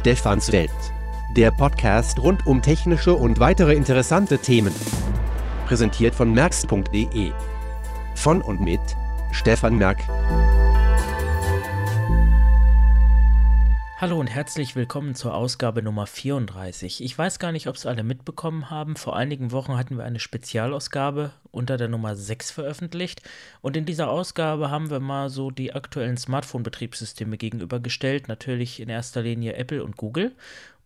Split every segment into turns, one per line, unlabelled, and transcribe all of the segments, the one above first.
Stefans Welt. Der Podcast rund um technische und weitere interessante Themen. Präsentiert von merx.de. Von und mit Stefan Merk.
Hallo und herzlich willkommen zur Ausgabe Nummer 34. Ich weiß gar nicht, ob es alle mitbekommen haben. Vor einigen Wochen hatten wir eine Spezialausgabe unter der Nummer 6 veröffentlicht. Und in dieser Ausgabe haben wir mal so die aktuellen Smartphone-Betriebssysteme gegenübergestellt. Natürlich in erster Linie Apple und Google.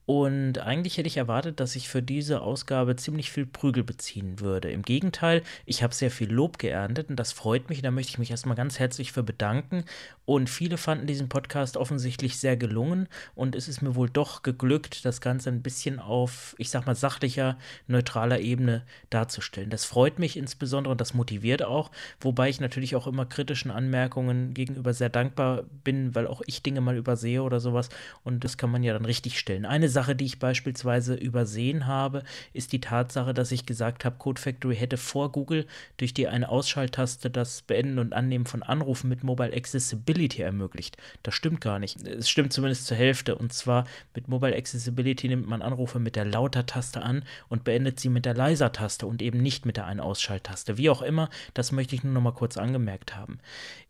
Und eigentlich hätte ich erwartet, dass ich für diese Ausgabe ziemlich viel Prügel beziehen würde. Im Gegenteil, ich habe sehr viel Lob geerntet und das freut mich. Da möchte ich mich erstmal ganz herzlich für bedanken. Und viele fanden diesen Podcast offensichtlich sehr gelungen. Und es ist mir wohl doch geglückt, das Ganze ein bisschen auf, ich sag mal, sachlicher, neutraler Ebene darzustellen. Das freut mich insbesondere und das motiviert auch. Wobei ich natürlich auch immer kritischen Anmerkungen gegenüber sehr dankbar bin, weil auch ich Dinge mal übersehe oder sowas. Und das kann man ja dann richtig stellen. Eine Sache, die ich beispielsweise übersehen habe, ist die Tatsache, dass ich gesagt habe, Code Factory hätte vor Google durch die eine Ausschalttaste das Beenden und Annehmen von Anrufen mit Mobile Accessibility ermöglicht. Das stimmt gar nicht. Es stimmt zumindest zur Hälfte. Und zwar mit Mobile Accessibility nimmt man Anrufe mit der Lauter-Taste an und beendet sie mit der Leiser-Taste und eben nicht mit der eine Ausschalttaste. Wie auch immer, das möchte ich nur noch mal kurz angemerkt haben.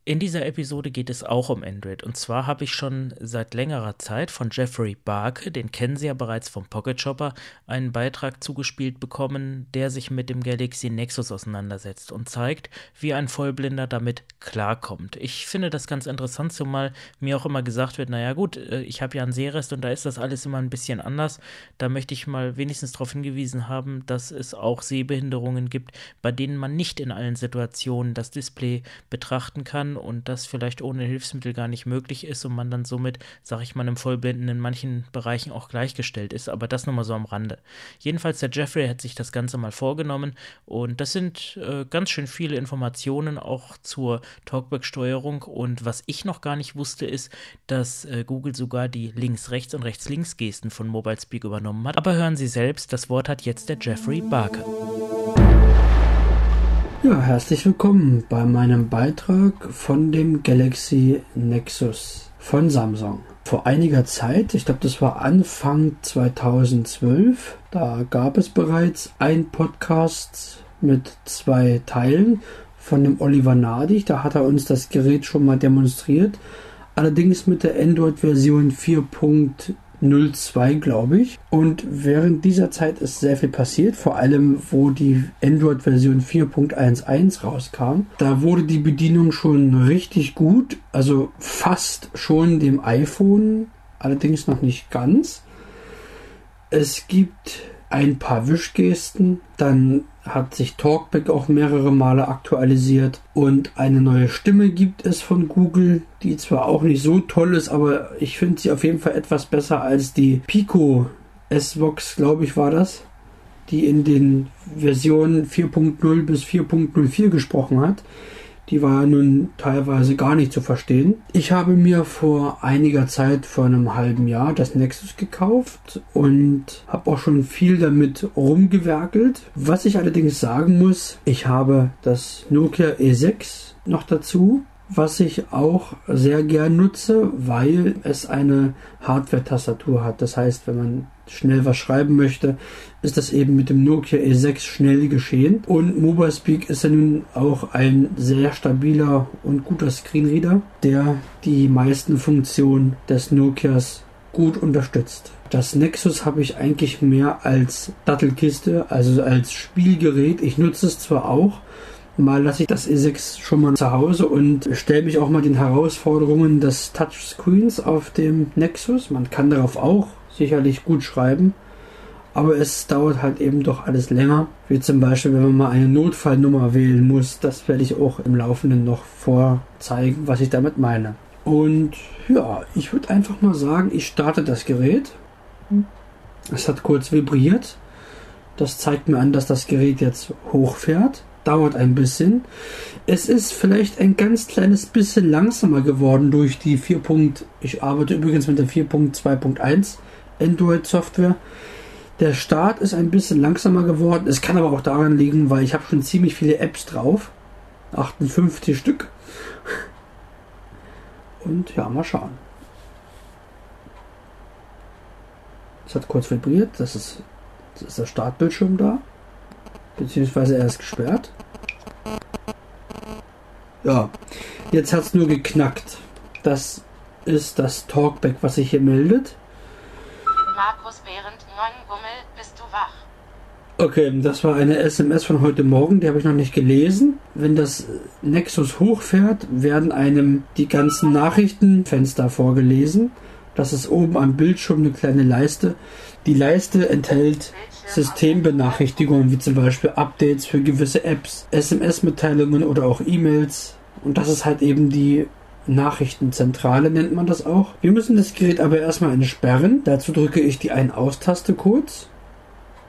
In dieser Episode geht es auch um Android. Und zwar habe ich schon seit längerer Zeit von Jeffrey Barke, den kennen Sie ja bereits vom Pocket Shopper, einen Beitrag zugespielt bekommen, der sich mit dem Galaxy Nexus auseinandersetzt und zeigt, wie ein Vollblinder damit klarkommt. Ich finde das ganz interessant, zumal mir auch immer gesagt wird, naja gut, äh, ich habe ja einen Sehrest und da ist das alles immer ein bisschen anders. Da möchte ich mal wenigstens darauf hingewiesen haben, dass es auch Sehbehinderungen gibt, bei denen man nicht in allen Situationen das Display betrachten kann und das vielleicht ohne Hilfsmittel gar nicht möglich ist und man dann somit, sag ich mal, einem Vollblinden in manchen Bereichen auch gleichgestellt ist. Aber das nochmal so am Rande. Jedenfalls, der Jeffrey hat sich das Ganze mal vorgenommen und das sind äh, ganz schön viele Informationen auch zur Talkback-Steuerung. Und was ich noch gar nicht wusste, ist, dass äh, Google sogar die Links-Rechts- und Rechts-Links-Gesten von Mobile Speak übernommen hat. Aber hören Sie selbst, das Wort hat jetzt der Jeffrey Barker.
Ja, herzlich willkommen bei meinem Beitrag von dem Galaxy Nexus von Samsung. Vor einiger Zeit, ich glaube, das war Anfang 2012, da gab es bereits ein Podcast mit zwei Teilen von dem Oliver Nadig. Da hat er uns das Gerät schon mal demonstriert. Allerdings mit der Android-Version 4.0 02, glaube ich. Und während dieser Zeit ist sehr viel passiert, vor allem wo die Android-Version 4.11 rauskam. Da wurde die Bedienung schon richtig gut, also fast schon dem iPhone, allerdings noch nicht ganz. Es gibt ein paar Wischgesten, dann hat sich Talkback auch mehrere Male aktualisiert und eine neue Stimme gibt es von Google, die zwar auch nicht so toll ist, aber ich finde sie auf jeden Fall etwas besser als die Pico S-Vox, glaube ich, war das, die in den Versionen 4.0 bis 4.04 gesprochen hat. Die war nun teilweise gar nicht zu verstehen. Ich habe mir vor einiger Zeit, vor einem halben Jahr, das Nexus gekauft und habe auch schon viel damit rumgewerkelt. Was ich allerdings sagen muss, ich habe das Nokia E6 noch dazu was ich auch sehr gern nutze, weil es eine Hardware-Tastatur hat. Das heißt, wenn man schnell was schreiben möchte, ist das eben mit dem Nokia E6 schnell geschehen. Und Mobile Speak ist ja nun auch ein sehr stabiler und guter Screenreader, der die meisten Funktionen des Nokias gut unterstützt. Das Nexus habe ich eigentlich mehr als Dattelkiste, also als Spielgerät. Ich nutze es zwar auch, Mal lasse ich das E6 schon mal zu Hause und stelle mich auch mal den Herausforderungen des Touchscreens auf dem Nexus. Man kann darauf auch sicherlich gut schreiben, aber es dauert halt eben doch alles länger. Wie zum Beispiel, wenn man mal eine Notfallnummer wählen muss. Das werde ich auch im Laufenden noch vorzeigen, was ich damit meine. Und ja, ich würde einfach mal sagen, ich starte das Gerät. Es hat kurz vibriert. Das zeigt mir an, dass das Gerät jetzt hochfährt dauert ein bisschen. Es ist vielleicht ein ganz kleines bisschen langsamer geworden durch die 4. Ich arbeite übrigens mit der 4.2.1 Android Software. Der Start ist ein bisschen langsamer geworden. Es kann aber auch daran liegen, weil ich habe schon ziemlich viele Apps drauf. 58 Stück. Und ja, mal schauen. Es hat kurz vibriert. Das ist, das ist der Startbildschirm da. Beziehungsweise er ist gesperrt. Ja, jetzt hat es nur geknackt. Das ist das Talkback, was sich hier meldet.
Markus Behrendt, Gummel, bist du wach?
Okay, das war eine SMS von heute Morgen, die habe ich noch nicht gelesen. Wenn das Nexus hochfährt, werden einem die ganzen Nachrichtenfenster vorgelesen. Das ist oben am Bildschirm eine kleine Leiste. Die Leiste enthält Systembenachrichtigungen, wie zum Beispiel Updates für gewisse Apps, SMS-Mitteilungen oder auch E-Mails. Und das ist halt eben die Nachrichtenzentrale nennt man das auch. Wir müssen das Gerät aber erstmal entsperren. Dazu drücke ich die Ein-Aus-Taste kurz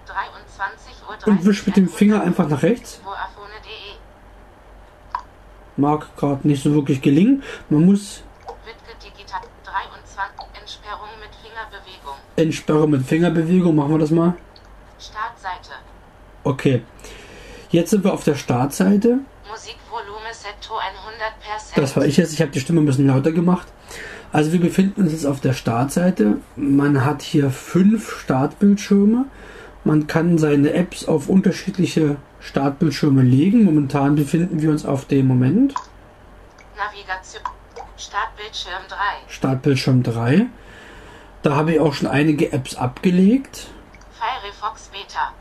23.30
und wische mit dem Finger einfach nach rechts. Mag gerade nicht so wirklich gelingen. Man muss
Wittke Digital 23 Entsperrung mit Fingerbewegung.
entsperren mit Fingerbewegung. Machen wir das mal.
Startseite.
Okay. Jetzt sind wir auf der Startseite.
100%.
Das war ich jetzt. Ich habe die Stimme ein bisschen lauter gemacht. Also wir befinden uns jetzt auf der Startseite. Man hat hier fünf Startbildschirme. Man kann seine Apps auf unterschiedliche Startbildschirme legen. Momentan befinden wir uns auf dem Moment.
Navigation. Startbildschirm 3.
Startbildschirm 3. Da habe ich auch schon einige Apps abgelegt.
Firefox Beta.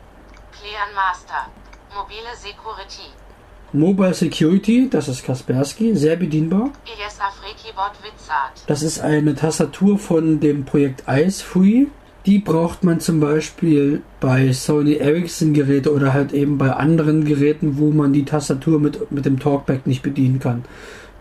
Clean Master. Mobile Security.
Mobile Security, das ist Kaspersky, sehr bedienbar. Das ist eine Tastatur von dem Projekt Ice Free. Die braucht man zum Beispiel bei Sony Ericsson Geräte oder halt eben bei anderen Geräten, wo man die Tastatur mit, mit dem Talkback nicht bedienen kann.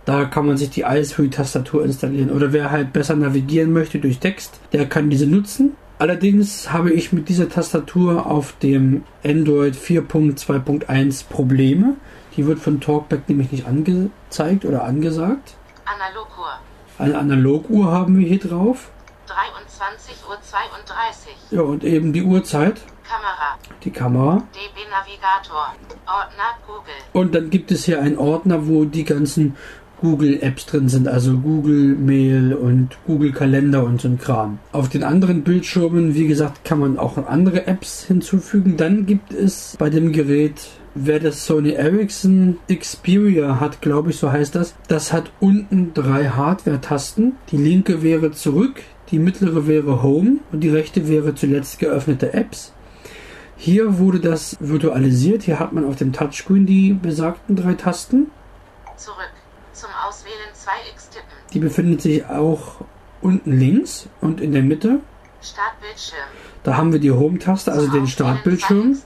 Da kann man sich die Ice Free Tastatur installieren. Oder wer halt besser navigieren möchte durch Text, der kann diese nutzen. Allerdings habe ich mit dieser Tastatur auf dem Android 4.2.1 Probleme. Die wird von Talkback nämlich nicht angezeigt oder angesagt.
Analoguhr.
Eine Analoguhr haben wir hier drauf.
23.32 Uhr.
Ja, und eben die Uhrzeit,
Kamera.
die Kamera.
DB Navigator. Ordner Google.
Und dann gibt es hier einen Ordner, wo die ganzen Google Apps drin sind, also Google Mail und Google Kalender und so ein Kram. Auf den anderen Bildschirmen, wie gesagt, kann man auch andere Apps hinzufügen. Dann gibt es bei dem Gerät, wer das Sony Ericsson Xperia hat, glaube ich, so heißt das, das hat unten drei Hardware-Tasten. Die linke wäre zurück, die mittlere wäre Home und die rechte wäre zuletzt geöffnete Apps. Hier wurde das virtualisiert. Hier hat man auf dem Touchscreen die besagten drei Tasten.
Zurück. Zum Auswählen 2x tippen.
Die befindet sich auch unten links und in der Mitte.
Startbildschirm.
Da haben wir die Home-Taste, also
Zum
den Startbildschirm.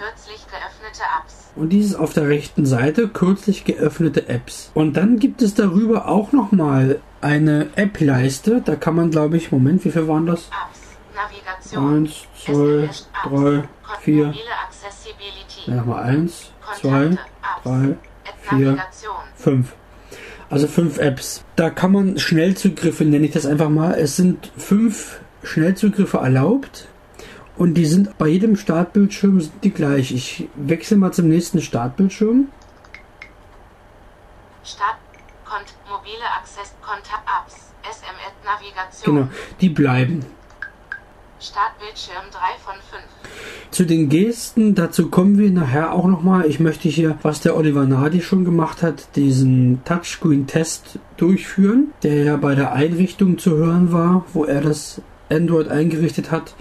2x tippen. Kürzlich geöffnete Apps.
Und dieses auf der rechten Seite kürzlich geöffnete Apps. Und dann gibt es darüber auch nochmal eine App-Leiste. Da kann man, glaube ich, Moment, wie viel waren das?
Apps. Navigation.
Eins, zwei,
Apps.
drei, vier. Ja, nochmal eins, zwei,
Kontakte. Apps.
drei, vier.
Navigation.
fünf. Also fünf Apps. Da kann man Schnellzugriffe, nenne ich das einfach mal. Es sind fünf Schnellzugriffe erlaubt. Und die sind bei jedem Startbildschirm sind die gleich. Ich wechsle mal zum nächsten Startbildschirm.
Start. Kont. Mobile Access. Kontakt. Apps. SMS Navigation.
Genau, die bleiben.
Startbildschirm 3 von 5.
Zu den Gesten, dazu kommen wir nachher auch nochmal. Ich möchte hier, was der Oliver Nadi schon gemacht hat, diesen Touchscreen-Test durchführen, der ja bei der Einrichtung zu hören war, wo er das Android eingerichtet hat.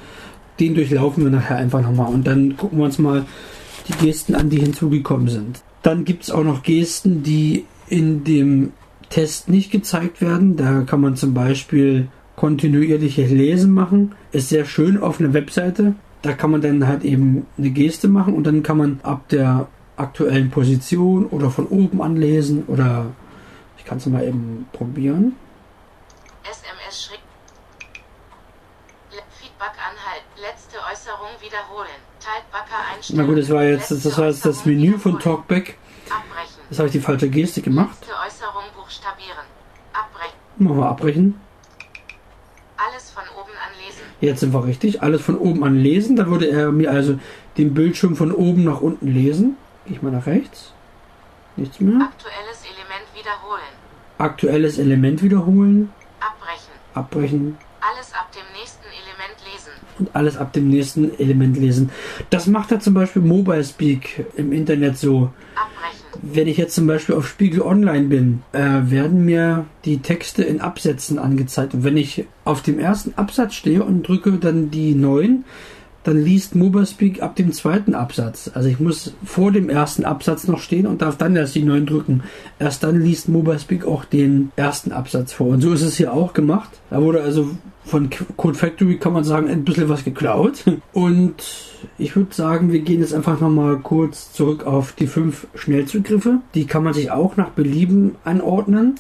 Den durchlaufen wir nachher einfach nochmal und dann gucken wir uns mal die Gesten an, die hinzugekommen sind. Dann gibt es auch noch Gesten, die in dem Test nicht gezeigt werden. Da kann man zum Beispiel kontinuierliches Lesen machen. Ist sehr schön auf einer Webseite. Da kann man dann halt eben eine Geste machen und dann kann man ab der aktuellen Position oder von oben anlesen oder ich kann es mal eben probieren.
SMS Schritt. Le- Feedback anhalten. Äußerung wiederholen. Typebacker einstellen.
Na gut, das war jetzt das war jetzt das Menü von Talkback.
Abbrechen.
Das habe ich die falsche Geste gemacht.
Äußerung buchstabieren. Abbrechen.
Machen wir abbrechen.
Alles von oben anlesen.
Jetzt sind wir richtig. Alles von oben an lesen. Da würde er mir also den Bildschirm von oben nach unten lesen. Gehe ich mal nach rechts. Nichts mehr.
Aktuelles Element wiederholen.
Aktuelles Element wiederholen.
Abbrechen.
Abbrechen.
Alles ab dem nächsten Element
und alles ab dem nächsten Element lesen. Das macht er zum Beispiel Mobile Speak im Internet so.
Abbrechen.
Wenn ich jetzt zum Beispiel auf Spiegel Online bin, äh, werden mir die Texte in Absätzen angezeigt. Und wenn ich auf dem ersten Absatz stehe und drücke dann die 9, dann liest MobileSpeak ab dem zweiten Absatz. Also ich muss vor dem ersten Absatz noch stehen und darf dann erst die 9 drücken. Erst dann liest MobileSpeak auch den ersten Absatz vor. Und so ist es hier auch gemacht. Da wurde also von Code Factory, kann man sagen, ein bisschen was geklaut. Und ich würde sagen, wir gehen jetzt einfach nochmal kurz zurück auf die fünf Schnellzugriffe. Die kann man sich auch nach Belieben anordnen.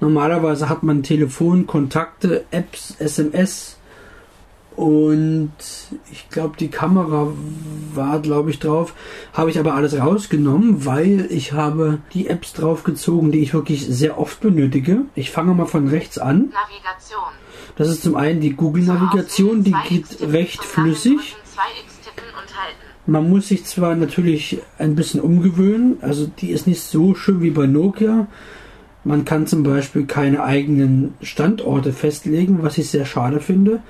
Normalerweise hat man Telefon, Kontakte, Apps, SMS, und ich glaube, die Kamera war, glaube ich, drauf. Habe ich aber alles rausgenommen, weil ich habe die Apps draufgezogen, die ich wirklich sehr oft benötige. Ich fange mal von rechts an.
Navigation.
Das ist zum einen die Google-Navigation, die geht recht flüssig. Man muss sich zwar natürlich ein bisschen umgewöhnen, also die ist nicht so schön wie bei Nokia. Man kann zum Beispiel keine eigenen Standorte festlegen, was ich sehr schade finde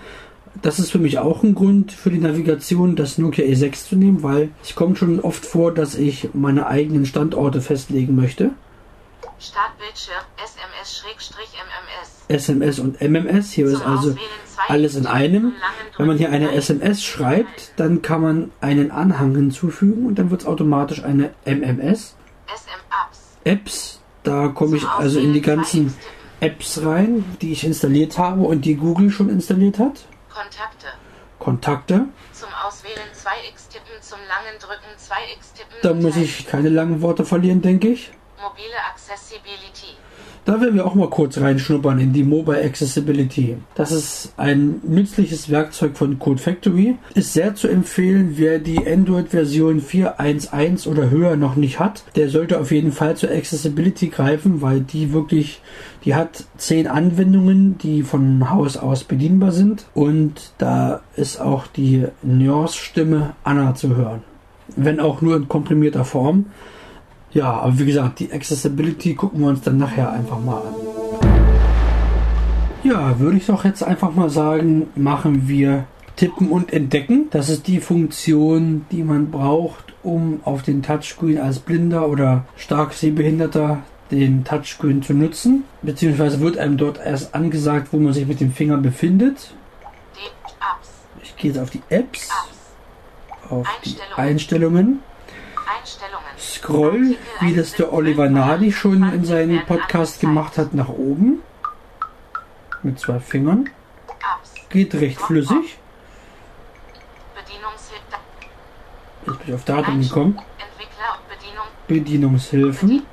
das ist für mich auch ein Grund für die Navigation, das Nokia E6 zu nehmen, weil es kommt schon oft vor, dass ich meine eigenen Standorte festlegen möchte.
Startbildschirm SMS-MMS.
SMS und MMS, hier ist also alles in einem. Wenn man hier eine SMS schreibt, dann kann man einen Anhang hinzufügen und dann wird es automatisch eine MMS. Apps, da komme ich also in die ganzen Apps rein, die ich installiert habe und die Google schon installiert hat.
Kontakte.
Kontakte.
Zum Auswählen 2x tippen, zum langen drücken 2x tippen.
Da muss ich keine langen Worte verlieren, denke ich.
Mobile Accessibility.
Da werden wir auch mal kurz reinschnuppern in die Mobile Accessibility. Das ist ein nützliches Werkzeug von Code Factory. Ist sehr zu empfehlen, wer die Android-Version 4.1.1 oder höher noch nicht hat. Der sollte auf jeden Fall zur Accessibility greifen, weil die wirklich, die hat zehn Anwendungen, die von Haus aus bedienbar sind. Und da ist auch die Nurse-Stimme Anna zu hören. Wenn auch nur in komprimierter Form. Ja, aber wie gesagt, die Accessibility gucken wir uns dann nachher einfach mal an. Ja, würde ich doch jetzt einfach mal sagen, machen wir Tippen und Entdecken. Das ist die Funktion, die man braucht, um auf den Touchscreen als Blinder oder stark Sehbehinderter den Touchscreen zu nutzen. Beziehungsweise wird einem dort erst angesagt, wo man sich mit dem Finger befindet. Ich gehe jetzt auf die Apps, auf die Einstellungen. Scroll, wie das der Oliver Nadi schon in seinem Podcast gemacht hat, nach oben. Mit zwei Fingern. Geht recht flüssig. Jetzt bin ich auf Datum gekommen. Bedienungshilfen.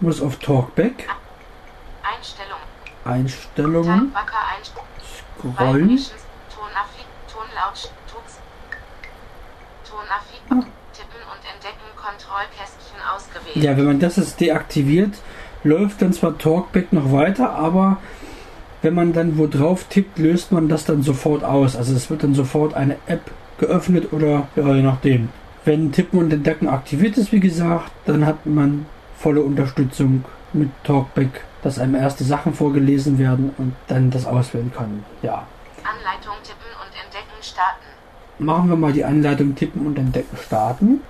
Muss auf Talkback. Einstellungen. Scrollen. Tippen und Entdecken Kontrollkästchen ausgewählt. Ja, wenn man das jetzt deaktiviert, läuft dann zwar Talkback noch weiter, aber wenn man dann wo drauf tippt, löst man das dann sofort aus. Also es wird dann sofort eine App geöffnet oder ja, je nachdem. Wenn Tippen und Entdecken aktiviert ist, wie gesagt, dann hat man volle Unterstützung mit Talkback, dass einem erst die Sachen vorgelesen werden und dann das auswählen kann. Ja.
Anleitung tippen und entdecken starten.
Machen wir mal die Anleitung Tippen und Entdecken starten.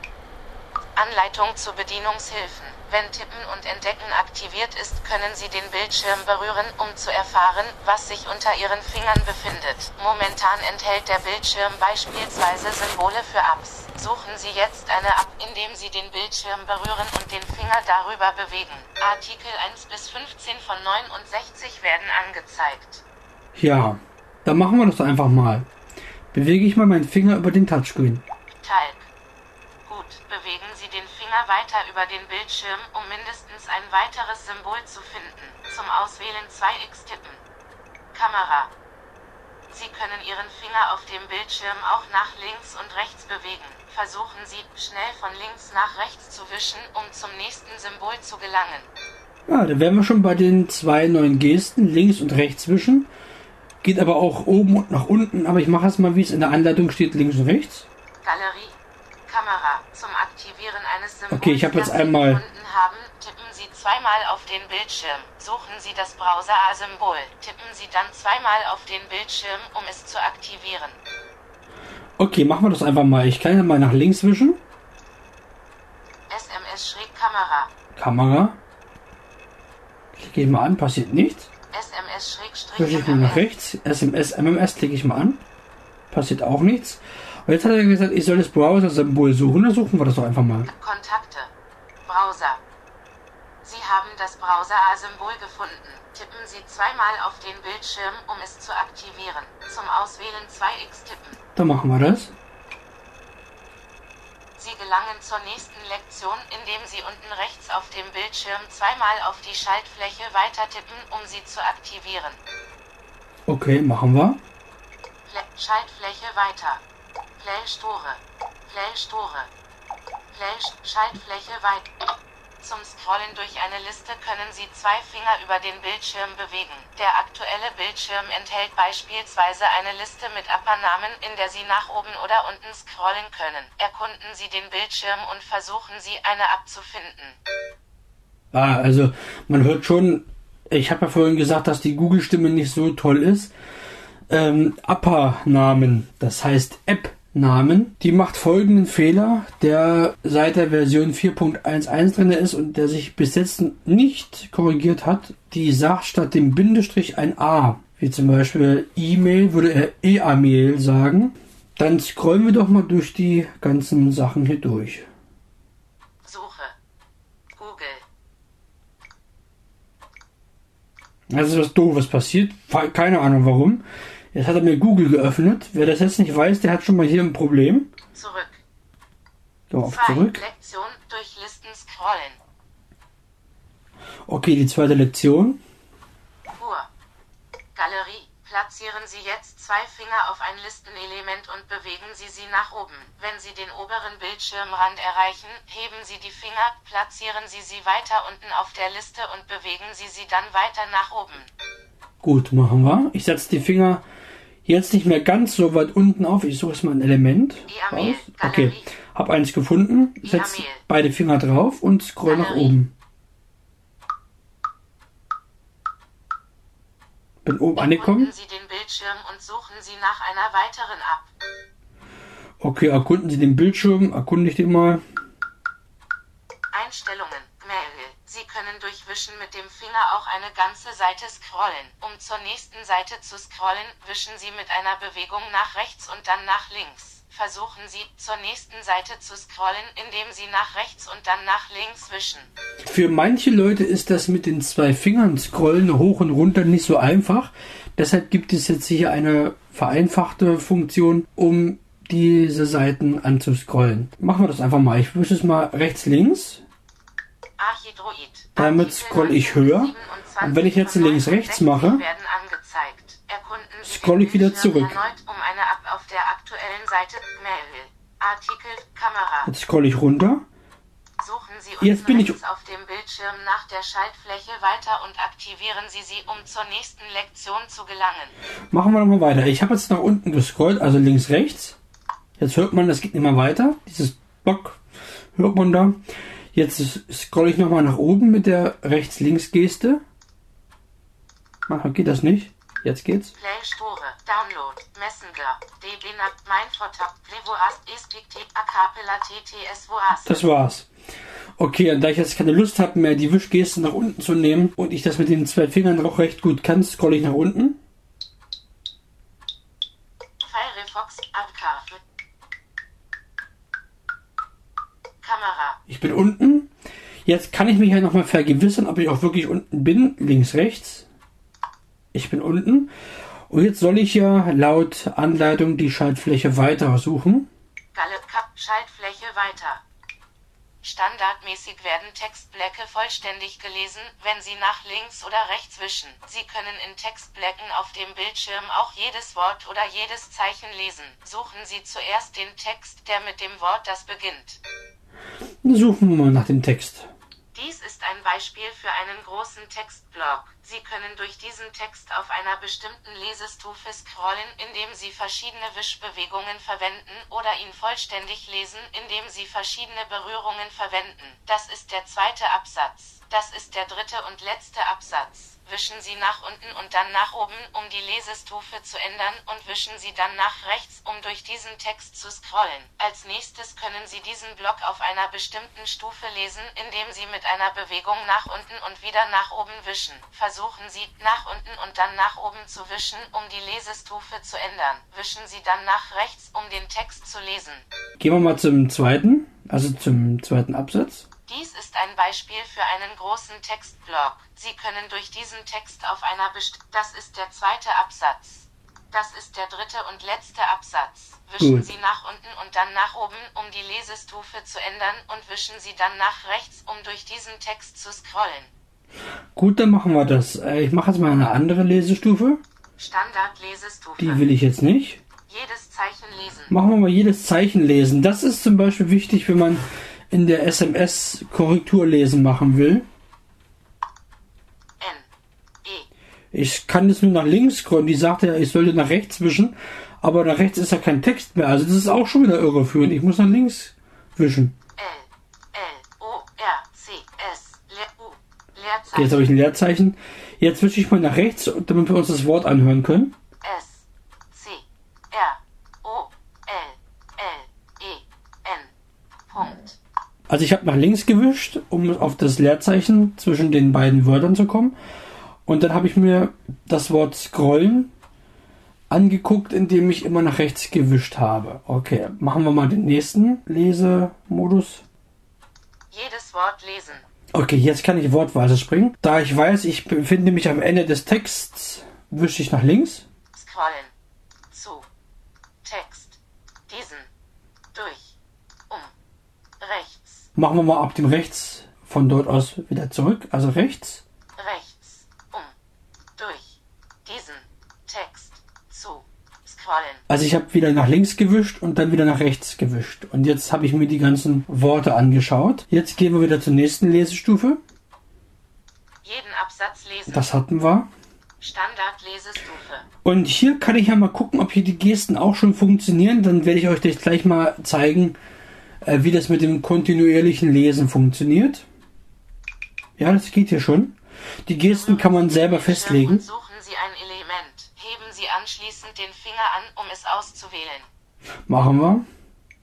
Anleitung zu Bedienungshilfen. Wenn Tippen und Entdecken aktiviert ist, können Sie den Bildschirm berühren, um zu erfahren, was sich unter Ihren Fingern befindet. Momentan enthält der Bildschirm beispielsweise Symbole für Apps. Suchen Sie jetzt eine App, indem Sie den Bildschirm berühren und den Finger darüber bewegen. Artikel 1 bis 15 von 69 werden angezeigt.
Ja, dann machen wir das einfach mal bewege ich mal meinen Finger über den Touchscreen.
Talk. Gut, bewegen Finger weiter über den Bildschirm, um mindestens ein weiteres Symbol zu finden. Zum Auswählen 2x tippen. Kamera. Sie können Ihren Finger auf dem Bildschirm auch nach links und rechts bewegen. Versuchen Sie, schnell von links nach rechts zu wischen, um zum nächsten Symbol zu gelangen.
Ja, da wären wir schon bei den zwei neuen Gesten, links und rechts wischen. Geht aber auch oben und nach unten, aber ich mache es mal, wie es in der Anleitung steht, links und rechts.
Galerie. Kamera. Symbols,
okay, ich habe jetzt einmal
haben, tippen Sie zweimal auf den Bildschirm. Suchen Sie das Browser-A-Symbol. Tippen Sie dann zweimal auf den Bildschirm, um es zu aktivieren.
Okay, machen wir das einfach mal. Ich kann ja mal nach links wischen.
SMS-Kamera.
Kamera. Klicke ich mal an, passiert nichts. Wische ich mal nach rechts. SMS, MMS klicke ich mal an. Passiert auch nichts. Und jetzt hat er gesagt, ich soll das Browser-Symbol suchen. Dann suchen wir das doch einfach mal.
Kontakte. Browser. Sie haben das Browser-A-Symbol gefunden. Tippen Sie zweimal auf den Bildschirm, um es zu aktivieren. Zum Auswählen 2x tippen.
Dann machen wir das.
Sie gelangen zur nächsten Lektion, indem Sie unten rechts auf dem Bildschirm zweimal auf die Schaltfläche weiter tippen, um sie zu aktivieren.
Okay, machen wir.
Schaltfläche weiter. Play Store. Play Store. Play Schaltfläche weiter. Zum Scrollen durch eine Liste können Sie zwei Finger über den Bildschirm bewegen. Der aktuelle Bildschirm enthält beispielsweise eine Liste mit Uppernamen, in der Sie nach oben oder unten scrollen können. Erkunden Sie den Bildschirm und versuchen Sie eine abzufinden.
Ah, also man hört schon, ich habe ja vorhin gesagt, dass die Google-Stimme nicht so toll ist. Ähm, Upper-Namen, das heißt App Namen. Die macht folgenden Fehler, der seit der Version 4.11 drin ist und der sich bis jetzt nicht korrigiert hat. Die sagt statt dem Bindestrich ein A, wie zum Beispiel E-Mail würde er E-Mail sagen. Dann scrollen wir doch mal durch die ganzen Sachen hier durch.
Suche. Google.
Das ist was Doofes passiert. Keine Ahnung warum. Jetzt hat er mir Google geöffnet. Wer das jetzt nicht weiß, der hat schon mal hier ein Problem.
Zurück.
Wir auf zurück.
Lektion durch Listen scrollen.
Okay, die zweite Lektion.
Uhr. Galerie. Platzieren Sie jetzt zwei Finger auf ein Listenelement und bewegen Sie sie nach oben. Wenn Sie den oberen Bildschirmrand erreichen, heben Sie die Finger, platzieren Sie sie weiter unten auf der Liste und bewegen Sie sie dann weiter nach oben.
Gut, machen wir. Ich setze die Finger Jetzt nicht mehr ganz so weit unten auf. Ich suche jetzt mal ein Element. Raus. Okay, hab eins gefunden. Setz beide Finger drauf und scroll nach oben. Bin oben angekommen.
Sie den Bildschirm und suchen Sie nach einer weiteren ab.
Okay, erkunden Sie den Bildschirm. Erkunde ich den mal.
Einstellungen. Sie können durch Wischen mit dem Finger auch eine ganze Seite scrollen. Um zur nächsten Seite zu scrollen, wischen Sie mit einer Bewegung nach rechts und dann nach links. Versuchen Sie, zur nächsten Seite zu scrollen, indem Sie nach rechts und dann nach links wischen.
Für manche Leute ist das mit den zwei Fingern scrollen hoch und runter nicht so einfach. Deshalb gibt es jetzt hier eine vereinfachte Funktion, um diese Seiten anzuscrollen. Machen wir das einfach mal. Ich wische es mal rechts, links. Damit scroll ich höher. Und wenn ich jetzt links rechts mache, scroll ich wieder zurück. Jetzt scroll ich runter. Jetzt bin ich
auf dem Bildschirm nach der Schaltfläche weiter und aktivieren Sie sie, um zur nächsten Lektion zu gelangen.
Machen wir nochmal weiter. Ich habe jetzt nach unten gescrollt, also links rechts. Jetzt hört man, es geht nicht mehr weiter. Dieses Block hört man da. Jetzt scroll ich nochmal nach oben mit der Rechts-Links-Geste. Ach, geht das nicht? Jetzt geht's.
Play Store, Download, Messenger, DBNAP, Mindvortab, Plevoast, Estikte, Acapella, TTS, Voas.
Das war's. Okay, und da ich jetzt keine Lust habe mehr, die Wischgeste nach unten zu nehmen und ich das mit den zwei Fingern auch recht gut kann, scroll ich nach unten.
Firefox, Archive, Kamera.
Ich bin unten. Jetzt kann ich mich ja nochmal vergewissern, ob ich auch wirklich unten bin. Links, rechts. Ich bin unten. Und jetzt soll ich ja laut Anleitung die Schaltfläche weiter suchen.
Schaltfläche weiter. Standardmäßig werden Textblöcke vollständig gelesen, wenn Sie nach links oder rechts wischen. Sie können in Textblöcken auf dem Bildschirm auch jedes Wort oder jedes Zeichen lesen. Suchen Sie zuerst den Text, der mit dem Wort das beginnt.
Suchen wir mal nach dem Text.
Dies ist ein Beispiel für einen großen Textblock. Sie können durch diesen Text auf einer bestimmten Lesestufe scrollen, indem Sie verschiedene Wischbewegungen verwenden oder ihn vollständig lesen, indem Sie verschiedene Berührungen verwenden. Das ist der zweite Absatz. Das ist der dritte und letzte Absatz. Wischen Sie nach unten und dann nach oben, um die Lesestufe zu ändern, und wischen Sie dann nach rechts, um durch diesen Text zu scrollen. Als nächstes können Sie diesen Block auf einer bestimmten Stufe lesen, indem Sie mit einer Bewegung nach unten und wieder nach oben wischen. Versuchen Sie, nach unten und dann nach oben zu wischen, um die Lesestufe zu ändern. Wischen Sie dann nach rechts, um den Text zu lesen.
Gehen wir mal zum zweiten, also zum zweiten Absatz.
Dies ist ein Beispiel für einen großen Textblock. Sie können durch diesen Text auf einer best Das ist der zweite Absatz. Das ist der dritte und letzte Absatz. Wischen
Gut.
Sie nach unten und dann nach oben, um die Lesestufe zu ändern, und wischen Sie dann nach rechts, um durch diesen Text zu scrollen.
Gut, dann machen wir das. Äh, Ich mache jetzt mal eine andere Lesestufe.
Standard-Lesestufe.
Die will ich jetzt nicht.
Jedes Zeichen lesen.
Machen wir mal jedes Zeichen lesen. Das ist zum Beispiel wichtig, wenn man in der SMS Korrekturlesen machen will. Ich kann jetzt nur nach links scrollen. Die sagt ja, ich sollte nach rechts wischen. Aber nach rechts ist ja kein Text mehr. Also das ist auch schon wieder irreführend. Ich muss nach links wischen. Jetzt habe ich ein Leerzeichen. Jetzt wische ich mal nach rechts, damit wir uns das Wort anhören können.
S C R O L L E N Punkt.
Also ich habe nach links gewischt, um auf das Leerzeichen zwischen den beiden Wörtern zu kommen. Und dann habe ich mir das Wort scrollen angeguckt, indem ich immer nach rechts gewischt habe. Okay, machen wir mal den nächsten Lesemodus.
Jedes Wort lesen.
Okay, jetzt kann ich wortweise springen. Da ich weiß, ich befinde mich am Ende des Texts, wische ich nach links.
Scrollen. Zu. Text. Diesen. Durch. Um. Rechts.
Machen wir mal ab dem rechts von dort aus wieder zurück. Also rechts.
Rechts. Um. Durch. Diesen. Text. Zu. Scrollen.
Also ich habe wieder nach links gewischt und dann wieder nach rechts gewischt. Und jetzt habe ich mir die ganzen Worte angeschaut. Jetzt gehen wir wieder zur nächsten Lesestufe.
Jeden Absatz lesen.
Das hatten wir.
Standard-Lesestufe.
Und hier kann ich ja mal gucken, ob hier die Gesten auch schon funktionieren. Dann werde ich euch das gleich mal zeigen, wie das mit dem kontinuierlichen Lesen funktioniert. Ja, das geht hier schon. Die Gesten kann man selber festlegen.
Suchen Sie ein Element. Heben Sie anschließend den Finger an, um es auszuwählen.
Machen wir.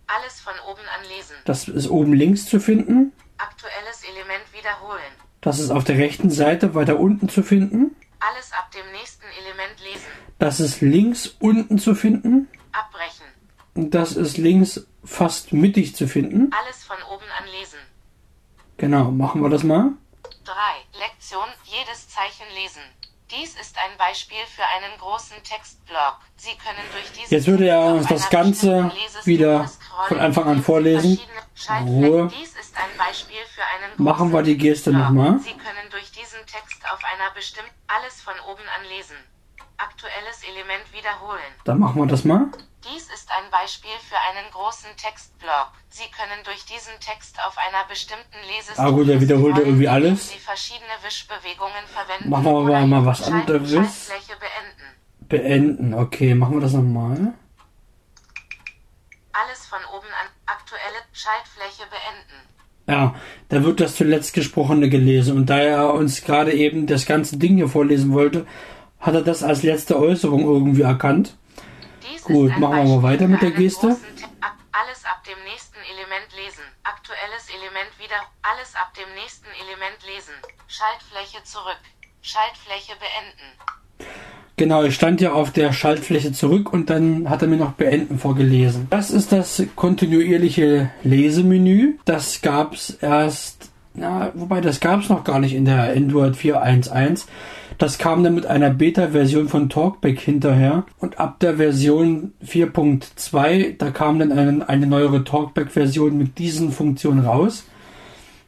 Alles von oben an lesen.
Das ist oben links zu finden.
Aktuelles Element wiederholen.
Das ist auf der rechten Seite weiter unten zu finden.
Alles ab dem nächsten Element lesen.
Das ist links unten zu finden.
Abbrechen.
Das ist links fast mittig zu finden.
Alles von oben an lesen.
Genau, machen wir das mal.
3. Lektion. Jedes Zeichen lesen. Dies ist ein Beispiel für einen großen Textblock. Sie können durch diesen
Jetzt würde er uns das Ganze wieder von Anfang an vorlesen. Ruhe.
Dies ist ein Beispiel für einen
Machen wir die Geste nochmal.
Sie können durch diesen Text auf einer bestimmten alles von oben an lesen. Aktuelles Element wiederholen.
Dann machen wir das mal.
Dies ist ein Beispiel für einen großen Textblock. Sie können durch diesen Text auf einer bestimmten Lesestufe
Ah gut, er wiederholt irgendwie alles.
Sie verschiedene Wischbewegungen verwenden.
Machen wir aber mal was anderes.
Schaltfläche beenden.
Beenden. Okay, machen wir das nochmal.
Alles von oben an. Aktuelle Schaltfläche beenden.
Ja, da wird das zuletzt Gesprochene gelesen. Und da er uns gerade eben das ganze Ding hier vorlesen wollte, hat er das als letzte Äußerung irgendwie erkannt. Gut, machen wir mal
Beispiel
weiter mit der Geste.
Ak- Alles ab dem nächsten Element lesen. Aktuelles Element wieder. Alles ab dem nächsten Element lesen. Schaltfläche zurück. Schaltfläche beenden.
Genau, ich stand ja auf der Schaltfläche zurück und dann hat er mir noch Beenden vorgelesen. Das ist das kontinuierliche Lesemenü. Das gab's erst, na, wobei das gab's noch gar nicht in der Android 4.1.1. Das kam dann mit einer Beta-Version von Talkback hinterher. Und ab der Version 4.2, da kam dann eine, eine neuere Talkback-Version mit diesen Funktionen raus.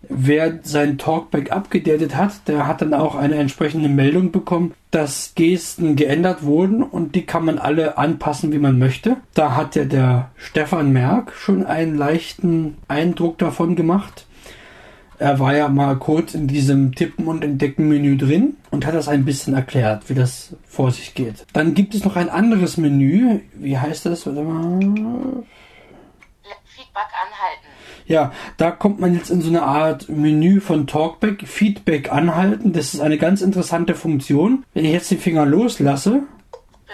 Wer sein Talkback abgedatet hat, der hat dann auch eine entsprechende Meldung bekommen, dass Gesten geändert wurden und die kann man alle anpassen, wie man möchte. Da hat ja der Stefan Merck schon einen leichten Eindruck davon gemacht. Er war ja mal kurz in diesem Tippen und Entdecken Menü drin und hat das ein bisschen erklärt, wie das vor sich geht. Dann gibt es noch ein anderes Menü. Wie heißt das? Warte mal.
Feedback anhalten.
Ja, da kommt man jetzt in so eine Art Menü von Talkback, Feedback anhalten. Das ist eine ganz interessante Funktion. Wenn ich jetzt den Finger loslasse,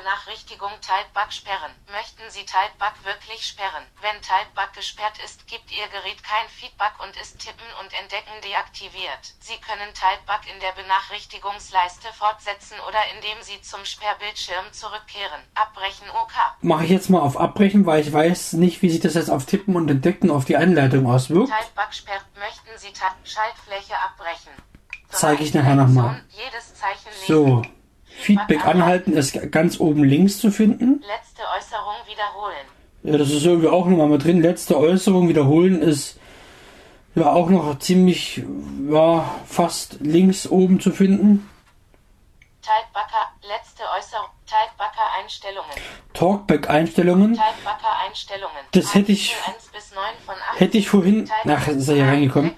Benachrichtigung Typebug sperren. Möchten Sie Typebug wirklich sperren? Wenn Typebug gesperrt ist, gibt Ihr Gerät kein Feedback und ist Tippen und Entdecken deaktiviert. Sie können Typebug in der Benachrichtigungsleiste fortsetzen oder indem Sie zum Sperrbildschirm zurückkehren. Abbrechen OK.
mache ich jetzt mal auf Abbrechen, weil ich weiß nicht, wie sich das jetzt auf Tippen und Entdecken auf die Anleitung auswirkt.
Typebug sperrt. Möchten Sie Ty- Schaltfläche abbrechen?
Zeige ich nachher noch mal.
Jedes Zeichen lesen.
So, Feedback anhalten ist ganz oben links zu finden.
Letzte Äußerung wiederholen.
Ja, das ist irgendwie auch nochmal mit drin. Letzte Äußerung wiederholen ist ja auch noch ziemlich, ja, fast links oben zu finden.
Typebucker, letzte Äußerung. Typebucker Einstellungen.
Talkback-Einstellungen.
Typebucker Einstellungen.
Das hätte ich-
Artikel 1 bis 9 von 8.
Hätte ich vorhin, ach, ist er hier reingekommen.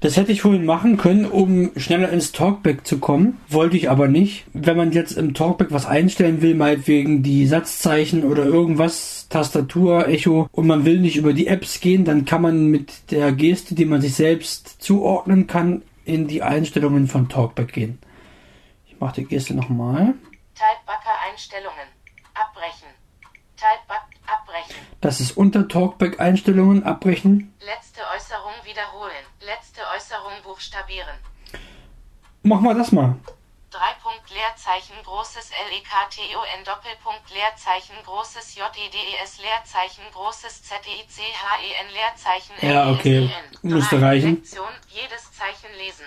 Das hätte ich vorhin machen können, um schneller ins Talkback zu kommen. Wollte ich aber nicht. Wenn man jetzt im Talkback was einstellen will, meinetwegen die Satzzeichen oder irgendwas, Tastatur, Echo, und man will nicht über die Apps gehen, dann kann man mit der Geste, die man sich selbst zuordnen kann, in die Einstellungen von Talkback gehen. Ich mache die Geste nochmal.
Typebucker Einstellungen. Abbrechen. Typebuck abbrechen.
Das ist unter Talkback Einstellungen abbrechen.
Letzte Äußerung wiederholen. Letzte Äußerung buchstabieren.
Machen wir das mal.
3. Punkt Leerzeichen großes LEKTON Doppelpunkt Leerzeichen großes JEDES Leerzeichen großes ZEICHEN Leerzeichen
Ja, okay.
LESEN.
Müsste
Drei.
reichen.
Jedes Zeichen lesen.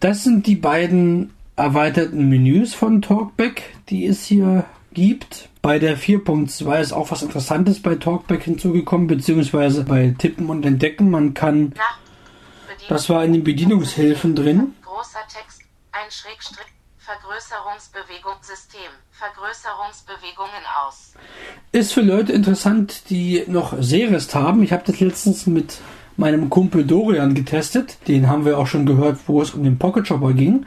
Das sind die beiden erweiterten Menüs von Talkback, die es hier gibt. Bei der 4.2 ist auch was Interessantes bei Talkback hinzugekommen, beziehungsweise bei Tippen und Entdecken. Man kann,
Bedienung-
das war in den Bedienungshilfen drin.
Großer Text, ein Schrägstrich, Vergrößerungsbewegung System, Vergrößerungsbewegungen aus.
Ist für Leute interessant, die noch Serest haben. Ich habe das letztens mit meinem Kumpel Dorian getestet. Den haben wir auch schon gehört, wo es um den Pocket Shopper ging.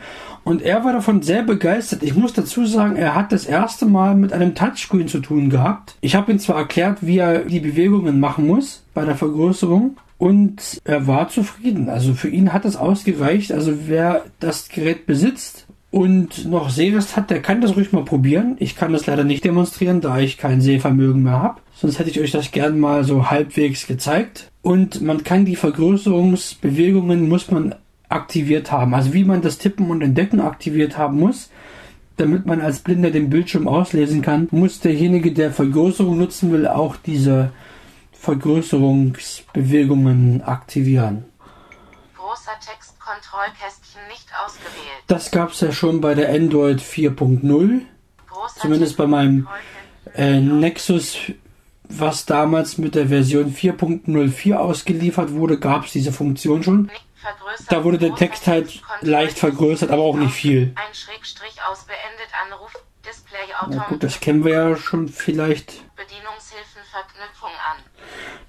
Und er war davon sehr begeistert. Ich muss dazu sagen, er hat das erste Mal mit einem Touchscreen zu tun gehabt. Ich habe ihm zwar erklärt, wie er die Bewegungen machen muss bei der Vergrößerung. Und er war zufrieden. Also für ihn hat es ausgereicht. Also wer das Gerät besitzt und noch Sehrest hat, der kann das ruhig mal probieren. Ich kann das leider nicht demonstrieren, da ich kein Sehvermögen mehr habe. Sonst hätte ich euch das gern mal so halbwegs gezeigt. Und man kann die Vergrößerungsbewegungen muss man aktiviert haben. Also wie man das Tippen und Entdecken aktiviert haben muss, damit man als Blinder den Bildschirm auslesen kann, muss derjenige, der Vergrößerung nutzen will, auch diese Vergrößerungsbewegungen aktivieren.
Großer Text, Kontrollkästchen nicht ausgewählt.
Das gab es ja schon bei der Android 4.0.
Großer
Zumindest bei meinem äh, Nexus, was damals mit der Version 4.04 ausgeliefert wurde, gab es diese Funktion schon.
nicht.
Da wurde der Text halt leicht vergrößert, aber auch nicht viel.
Ein Schrägstrich aus beendet Anruf, Display
Na
Autom
gut, das kennen wir ja schon vielleicht.
Bedienungshilfen Verknüpfung an.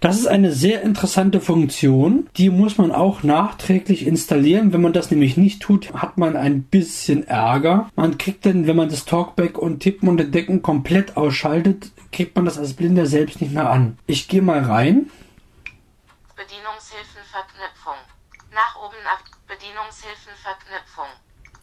Das ist eine sehr interessante Funktion. Die muss man auch nachträglich installieren. Wenn man das nämlich nicht tut, hat man ein bisschen Ärger. Man kriegt dann, wenn man das Talkback und Tippen und Entdecken komplett ausschaltet, kriegt man das als Blinder selbst nicht mehr an. Ich gehe mal rein.
Bedienungshilfen Verknüpfung. Nach oben ab Bedienungshilfen Verknüpfung.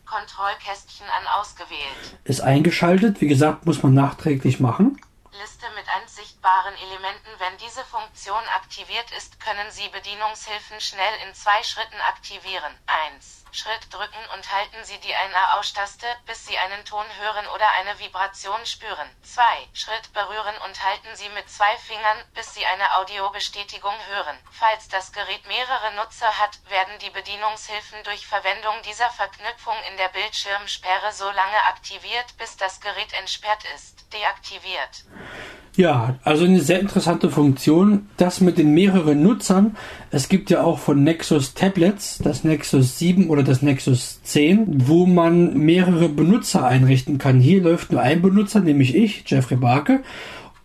Kontrollkästchen an ausgewählt.
Ist eingeschaltet. Wie gesagt, muss man nachträglich machen.
Liste mit einsichtbaren Elementen. Wenn diese Funktion aktiviert ist, können Sie Bedienungshilfen schnell in zwei Schritten aktivieren. 1. Schritt drücken und halten Sie die Ein-Aus-Taste, bis Sie einen Ton hören oder eine Vibration spüren. 2. Schritt berühren und halten Sie mit zwei Fingern, bis Sie eine Audiobestätigung hören. Falls das Gerät mehrere Nutzer hat, werden die Bedienungshilfen durch Verwendung dieser Verknüpfung in der Bildschirmsperre so lange aktiviert, bis das Gerät entsperrt ist. Deaktiviert.
Ja, also eine sehr interessante Funktion. Das mit den mehreren Nutzern. Es gibt ja auch von Nexus Tablets, das Nexus 7 oder das Nexus 10, wo man mehrere Benutzer einrichten kann. Hier läuft nur ein Benutzer, nämlich ich, Jeffrey Barke.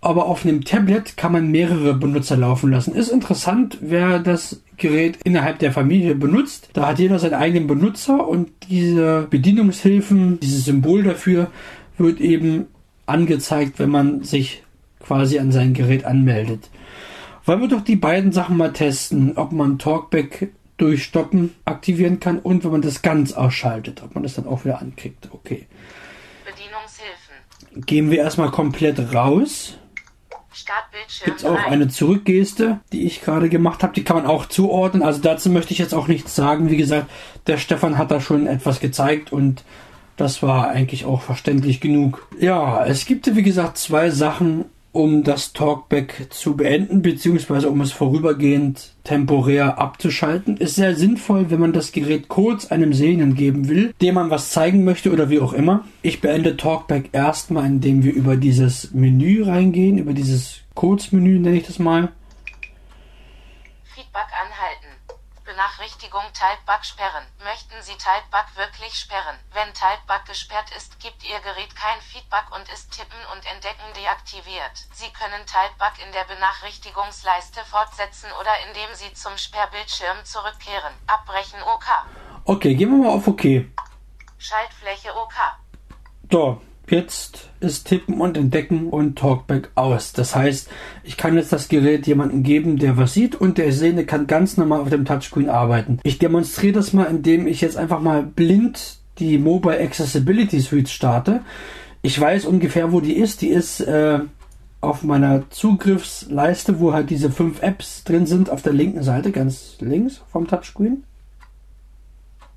aber auf einem Tablet kann man mehrere Benutzer laufen lassen. Ist interessant, wer das Gerät innerhalb der Familie benutzt. Da hat jeder seinen eigenen Benutzer und diese Bedienungshilfen, dieses Symbol dafür wird eben angezeigt, wenn man sich quasi an sein Gerät anmeldet. Wollen wir doch die beiden Sachen mal testen, ob man Talkback durch Stoppen aktivieren kann und wenn man das ganz ausschaltet, ob man das dann auch wieder ankriegt. Okay.
Bedienungshilfen.
Gehen wir erstmal komplett raus.
Startbildschirm.
Gibt es auch
3.
eine Zurückgeste, die ich gerade gemacht habe. Die kann man auch zuordnen. Also dazu möchte ich jetzt auch nichts sagen. Wie gesagt, der Stefan hat da schon etwas gezeigt und das war eigentlich auch verständlich genug. Ja, es gibt wie gesagt zwei Sachen, um das Talkback zu beenden, beziehungsweise um es vorübergehend temporär abzuschalten. Ist sehr sinnvoll, wenn man das Gerät kurz einem Sehenden geben will, dem man was zeigen möchte oder wie auch immer. Ich beende Talkback erstmal, indem wir über dieses Menü reingehen, über dieses Kurzmenü nenne ich das mal.
Feedback. Benachrichtigung Typebug sperren. Möchten Sie Typebug wirklich sperren? Wenn Typebug gesperrt ist, gibt Ihr Gerät kein Feedback und ist Tippen und Entdecken deaktiviert. Sie können Typebug in der Benachrichtigungsleiste fortsetzen oder indem Sie zum Sperrbildschirm zurückkehren. Abbrechen OK.
Okay, gehen wir mal auf OK.
Schaltfläche OK.
So, jetzt ist Tippen und Entdecken und Talkback aus. Das heißt, ich kann jetzt das Gerät jemandem geben, der was sieht und der Sehende kann ganz normal auf dem Touchscreen arbeiten. Ich demonstriere das mal, indem ich jetzt einfach mal blind die Mobile Accessibility Suite starte. Ich weiß ungefähr, wo die ist. Die ist äh, auf meiner Zugriffsleiste, wo halt diese fünf Apps drin sind, auf der linken Seite, ganz links vom Touchscreen.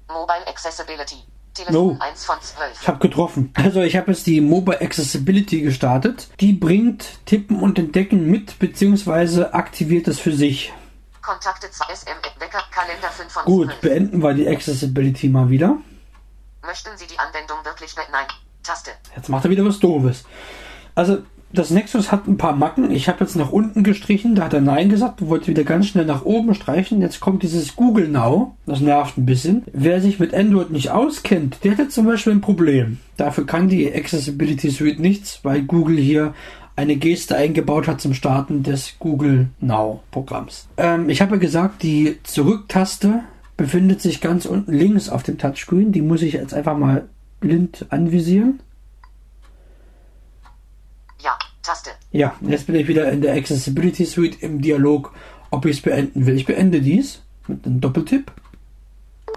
Mobile Accessibility.
No.
1 von 12.
Ich habe getroffen. Also ich habe jetzt die Mobile Accessibility gestartet. Die bringt Tippen und Entdecken mit, beziehungsweise aktiviert es für sich.
Kontakte 2 SM Wecker Kalender 5 von
Gut,
12.
beenden wir die Accessibility mal wieder.
Möchten Sie die Anwendung wirklich ne- Nein. Taste.
Jetzt macht er wieder was Doofes. Also das Nexus hat ein paar Macken. Ich habe jetzt nach unten gestrichen, da hat er Nein gesagt, wollte wieder ganz schnell nach oben streichen. Jetzt kommt dieses Google Now. Das nervt ein bisschen. Wer sich mit Android nicht auskennt, der jetzt zum Beispiel ein Problem. Dafür kann die Accessibility Suite nichts, weil Google hier eine Geste eingebaut hat zum Starten des Google Now Programms. Ähm, ich habe ja gesagt, die Zurücktaste befindet sich ganz unten links auf dem Touchscreen. Die muss ich jetzt einfach mal blind anvisieren.
Taste.
Ja, jetzt bin ich wieder in der Accessibility Suite im Dialog, ob ich es beenden will. Ich beende dies mit einem Doppeltipp.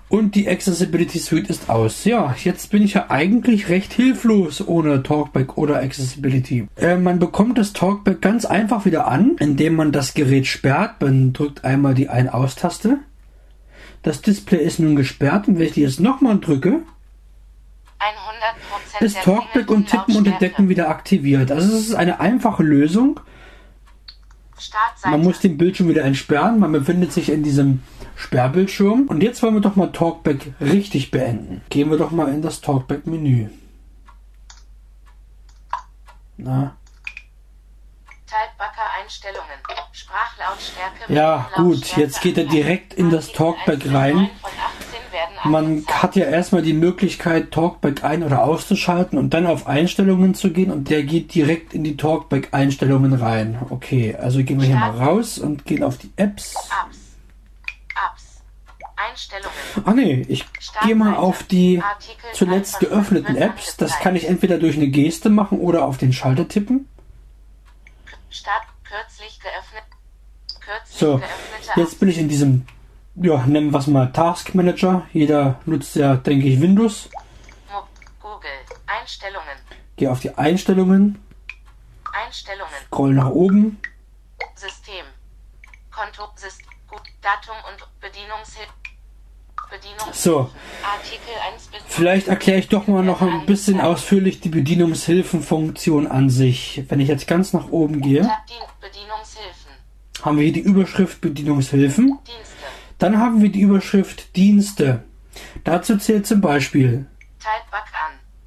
Und die Accessibility Suite ist aus. Ja, jetzt bin ich ja eigentlich recht hilflos ohne Talkback oder Accessibility. Äh, man bekommt das Talkback ganz einfach wieder an, indem man das Gerät sperrt. Man drückt einmal die Ein-Aus-Taste. Das Display ist nun gesperrt und wenn ich die jetzt nochmal drücke,
100%
ist Talkback und Tippen und. Entdecken wieder aktiviert. Also es ist eine einfache Lösung. Man muss den Bildschirm wieder entsperren. Man befindet sich in diesem Sperrbildschirm. Und jetzt wollen wir doch mal Talkback richtig beenden. Gehen wir doch mal in das Talkback-Menü. Na,
Einstellungen. Sprachlautstärke.
Ja, gut, jetzt geht er direkt in das Talkback
1
rein.
9 von 18 werden
man hat ja erstmal die Möglichkeit, Talkback ein- oder auszuschalten und dann auf Einstellungen zu gehen und der geht direkt in die Talkback-Einstellungen rein. Okay, also gehen wir hier mal raus und gehen auf die Apps.
Apps. Apps. Einstellungen.
Ah nee, ich gehe mal auf die zuletzt geöffneten Apps. Das kann ich entweder durch eine Geste machen oder auf den Schalter tippen.
Start kürzlich geöffnet. Kürzlich
So, jetzt bin ich in diesem, ja, nennen wir es mal Task Manager. Jeder nutzt ja, denke ich, Windows.
Mo- Google. Einstellungen.
Gehe auf die Einstellungen,
Einstellungen.
scroll nach oben.
System. Konto. System. Datum und Bedienungshilfe.
So.
Artikel 1 bis
Vielleicht erkläre ich doch mal noch ein bisschen ausführlich die Bedienungshilfenfunktion an sich. Wenn ich jetzt ganz nach oben gehe, haben wir hier die Überschrift Bedienungshilfen.
Dienste.
Dann haben wir die Überschrift Dienste. Dazu zählt zum Beispiel.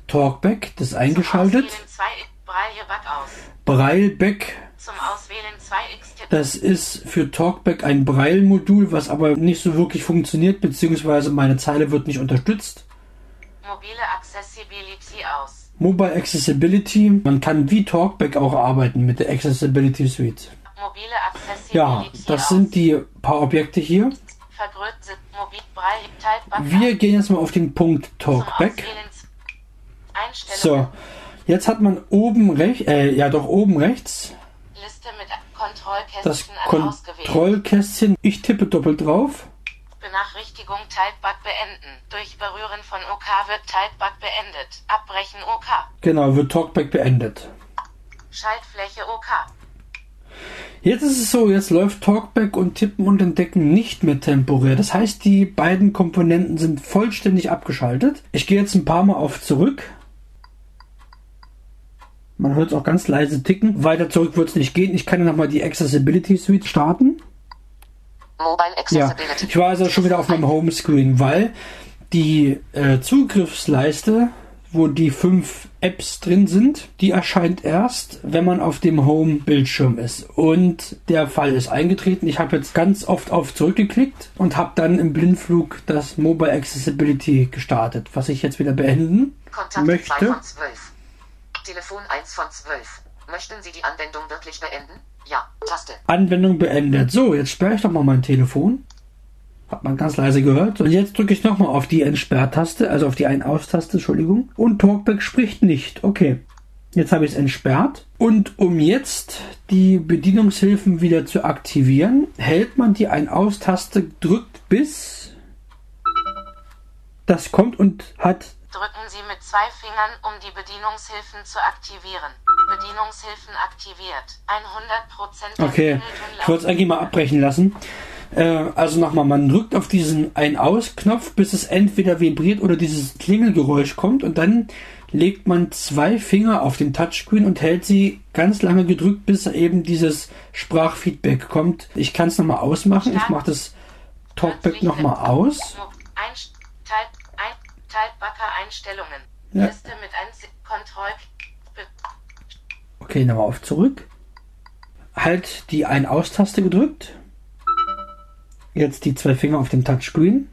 Talkback, das eingeschaltet.
Auswählen 2 Braille Back aus.
Brailleback,
Zum Auswählen 2x Tipp.
das ist für Talkback ein Braille-Modul, was aber nicht so wirklich funktioniert, beziehungsweise meine Zeile wird nicht unterstützt.
Mobile Accessibility aus.
Mobile Accessibility. Man kann wie Talkback auch arbeiten mit der Accessibility Suite.
Mobile Accessibility
Ja, das
aus.
sind die paar Objekte hier. Wir gehen jetzt mal auf den Punkt Talkback. So, jetzt hat man oben rechts, äh, ja doch oben rechts
Liste mit Kontrollkästchen
das. Kontrollkästchen. Ich tippe doppelt drauf.
Benachrichtigung Typebug beenden. Durch Berühren von OK wird Typebug beendet. Abbrechen OK.
Genau, wird Talkback beendet.
Schaltfläche OK.
Jetzt ist es so, jetzt läuft Talkback und Tippen und Entdecken nicht mehr temporär. Das heißt, die beiden Komponenten sind vollständig abgeschaltet. Ich gehe jetzt ein paar Mal auf zurück. Man hört es auch ganz leise ticken. Weiter zurück wird es nicht gehen. Ich kann nochmal die Accessibility Suite starten.
Mobile
Ja,
Accessibility.
ich war also schon wieder auf meinem Homescreen, weil die äh, Zugriffsleiste, wo die fünf Apps drin sind, die erscheint erst, wenn man auf dem Home-Bildschirm ist. Und der Fall ist eingetreten. Ich habe jetzt ganz oft auf zurückgeklickt und habe dann im Blindflug das Mobile Accessibility gestartet, was ich jetzt wieder beenden
Kontakt
möchte.
2 von 12. Telefon 1 von 12. Möchten Sie die Anwendung wirklich beenden? Ja. Taste.
Anwendung beendet. So, jetzt sperre ich doch mal mein Telefon. Hat man ganz leise gehört. Und jetzt drücke ich nochmal auf die Entsperrtaste, also auf die Ein-Aus-Taste, Entschuldigung. Und Talkback spricht nicht. Okay. Jetzt habe ich es entsperrt. Und um jetzt die Bedienungshilfen wieder zu aktivieren, hält man die Ein-Aus-Taste drückt bis das kommt und hat
Drücken Sie mit zwei Fingern, um die Bedienungshilfen zu aktivieren. Bedienungshilfen aktiviert. 100% der
Okay, ich wollte es eigentlich mal abbrechen lassen. Äh, also nochmal, man drückt auf diesen Ein-Aus-Knopf, bis es entweder vibriert oder dieses Klingelgeräusch kommt und dann legt man zwei Finger auf den Touchscreen und hält sie ganz lange gedrückt, bis eben dieses Sprachfeedback kommt. Ich kann es nochmal ausmachen. Ich mache das Talkback nochmal aus.
Einstellungen.
Ja.
Liste mit Kontroll.
Okay, nochmal auf zurück. Halt die Ein-Aus-Taste gedrückt. Jetzt die zwei Finger auf dem Touchscreen.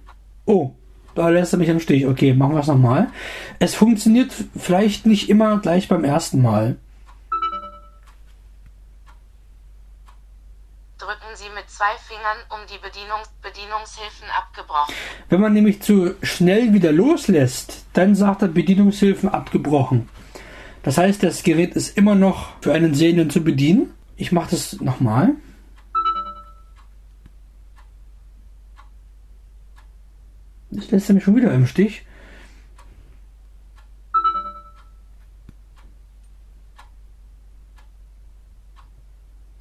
Oh, da lässt er mich im Stich. Okay, machen wir es nochmal. Es funktioniert vielleicht nicht immer gleich beim ersten Mal.
Drücken Sie mit zwei Fingern, um die Bedienungs Bedienungshilfen abgebrochen.
Wenn man nämlich zu schnell wieder loslässt, dann sagt er Bedienungshilfen abgebrochen. Das heißt, das Gerät ist immer noch für einen Sehenden zu bedienen. Ich mache das nochmal. Das lässt er mich schon wieder im Stich.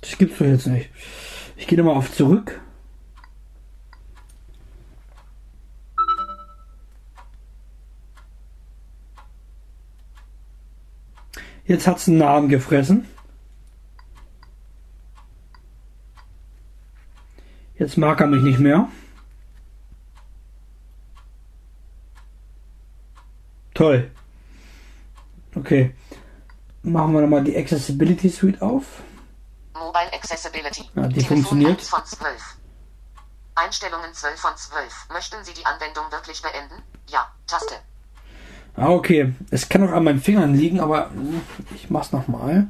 Das gibt's doch jetzt nicht. Ich gehe nochmal auf zurück. Jetzt hat's einen Namen gefressen. Jetzt mag er mich nicht mehr. Toll. Okay. Machen wir nochmal die Accessibility Suite auf.
Mobile Accessibility.
Ja, die
Telefon
funktioniert.
1 von 12. Einstellungen 12 von 12. Möchten Sie die Anwendung wirklich beenden? Ja. Taste.
Ah, okay. Es kann auch an meinen Fingern liegen, aber hm, ich mach's nochmal.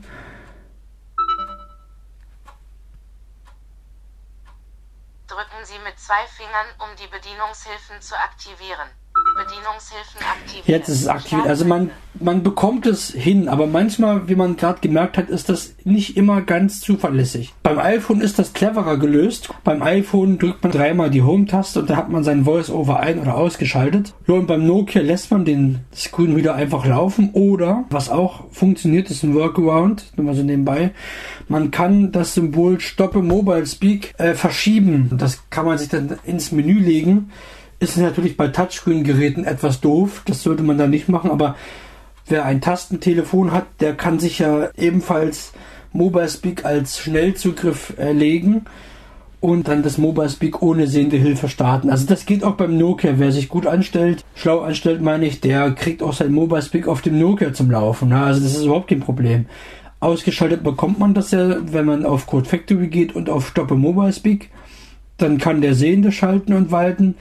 Drücken Sie mit zwei Fingern, um die Bedienungshilfen zu aktivieren. Bedienungshilfen aktivieren.
Jetzt ist es aktiviert. Also man, man bekommt es hin, aber manchmal, wie man gerade gemerkt hat, ist das nicht immer ganz zuverlässig. Beim iPhone ist das cleverer gelöst. Beim iPhone drückt man dreimal die Home-Taste und da hat man sein Voice-Over ein- oder ausgeschaltet. Ja, und beim Nokia lässt man den Screen wieder einfach laufen. Oder, was auch funktioniert, ist ein Workaround, nur mal so nebenbei. Man kann das Symbol Stoppe Mobile Speak äh, verschieben. Das kann man sich dann ins Menü legen ist natürlich bei Touchscreen-Geräten etwas doof. Das sollte man da nicht machen. Aber wer ein Tastentelefon hat, der kann sich ja ebenfalls Mobile Speak als Schnellzugriff erlegen und dann das Mobile Speak ohne sehende Hilfe starten. Also das geht auch beim Nokia. Wer sich gut anstellt, schlau anstellt, meine ich, der kriegt auch sein Mobile Speak auf dem Nokia zum Laufen. Also das ist überhaupt kein Problem. Ausgeschaltet bekommt man das ja, wenn man auf Code Factory geht und auf Stoppe Mobile Speak. Dann kann der Sehende schalten und walten.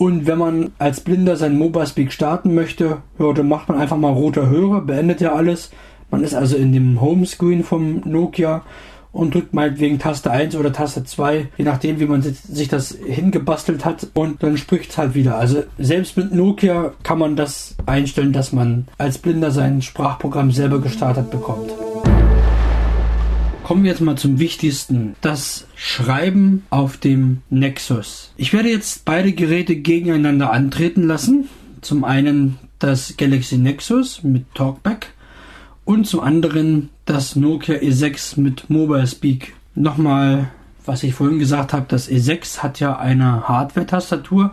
Und wenn man als Blinder sein Mobile Speak starten möchte, ja, dann macht man einfach mal roter Hörer, beendet ja alles. Man ist also in dem Homescreen vom Nokia und drückt meinetwegen Taste 1 oder Taste 2, je nachdem, wie man sich das hingebastelt hat und dann spricht es halt wieder. Also selbst mit Nokia kann man das einstellen, dass man als Blinder sein Sprachprogramm selber gestartet bekommt. Kommen wir jetzt mal zum Wichtigsten. Das Schreiben auf dem Nexus. Ich werde jetzt beide Geräte gegeneinander antreten lassen. Zum einen das Galaxy Nexus mit Talkback und zum anderen das Nokia E6 mit Mobile Speak. Nochmal, was ich vorhin gesagt habe, das E6 hat ja eine Hardware-Tastatur.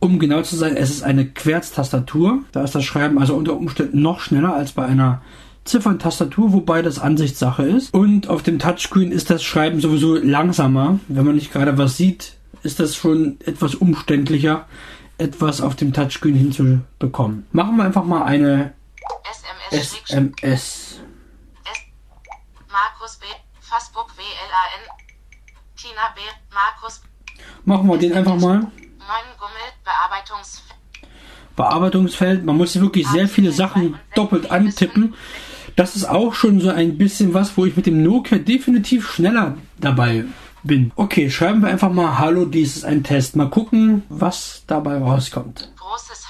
Um genau zu sein, es ist eine Querztastatur. Da ist das Schreiben also unter Umständen noch schneller als bei einer Zifferntastatur, wobei das Ansichtssache ist. Und auf dem Touchscreen ist das Schreiben sowieso langsamer. Wenn man nicht gerade was sieht, ist das schon etwas umständlicher, etwas auf dem Touchscreen hinzubekommen. Machen wir einfach mal eine
SMS.
SMS.
Markus B. Facebook WLAN. Tina B. Markus.
Machen wir den einfach mal.
9 Gummel. Bearbeitungs.
Bearbeitungsfeld. Man muss wirklich sehr viele Sachen doppelt antippen. Das ist auch schon so ein bisschen was, wo ich mit dem Nokia definitiv schneller dabei bin. Okay, schreiben wir einfach mal Hallo, dies ist ein Test. Mal gucken, was dabei rauskommt.
Großes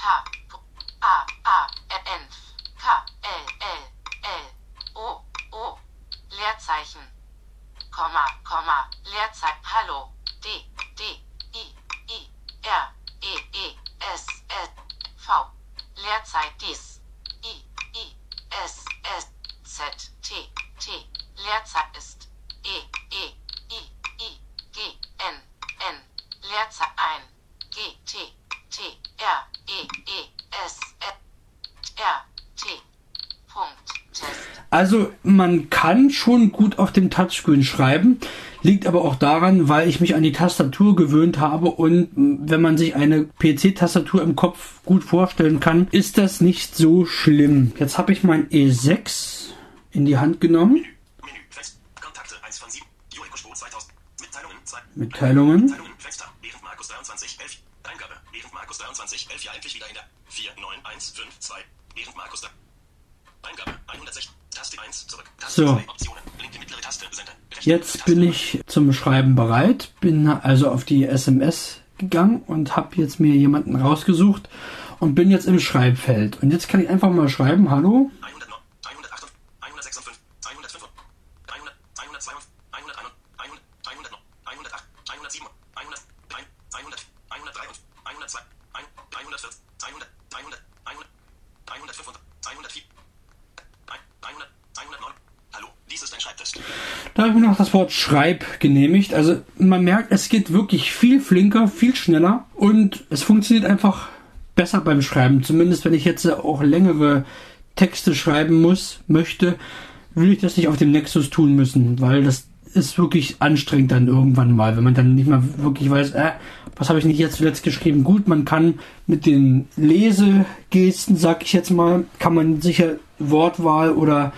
Also man kann schon gut auf dem Touchscreen schreiben, liegt aber auch daran, weil ich mich an die Tastatur gewöhnt habe und hm, wenn man sich eine PC-Tastatur im Kopf gut vorstellen kann, ist das nicht so schlimm. Jetzt habe ich mein E6 in die Hand genommen.
Mitteilungen. Eingabe 160.
So.
2, Optionen, linke mittlere Taste, Senden, rechte
Jetzt bin ich zum Schreiben bereit, bin also auf die SMS gegangen und habe jetzt mir jemanden rausgesucht und bin jetzt im Schreibfeld. Und jetzt kann ich einfach mal schreiben, hallo,
109, 108, 156, 105, 100, 102, 101, 100, 109, 108, 107, 100, 100, 103, 102, 114, 100, 100, 100, 105, 104, 100, 109. Hallo, dies ist ein Schreibtest.
Da habe ich mir noch das Wort Schreib genehmigt. Also man merkt, es geht wirklich viel flinker, viel schneller und es funktioniert einfach besser beim Schreiben. Zumindest wenn ich jetzt auch längere Texte schreiben muss, möchte, will ich das nicht auf dem Nexus tun müssen, weil das ist wirklich anstrengend dann irgendwann mal, wenn man dann nicht mal wirklich weiß, äh, was habe ich nicht jetzt zuletzt geschrieben. Gut, man kann mit den Lesegesten, sag ich jetzt mal, kann man sicher Wortwahl oder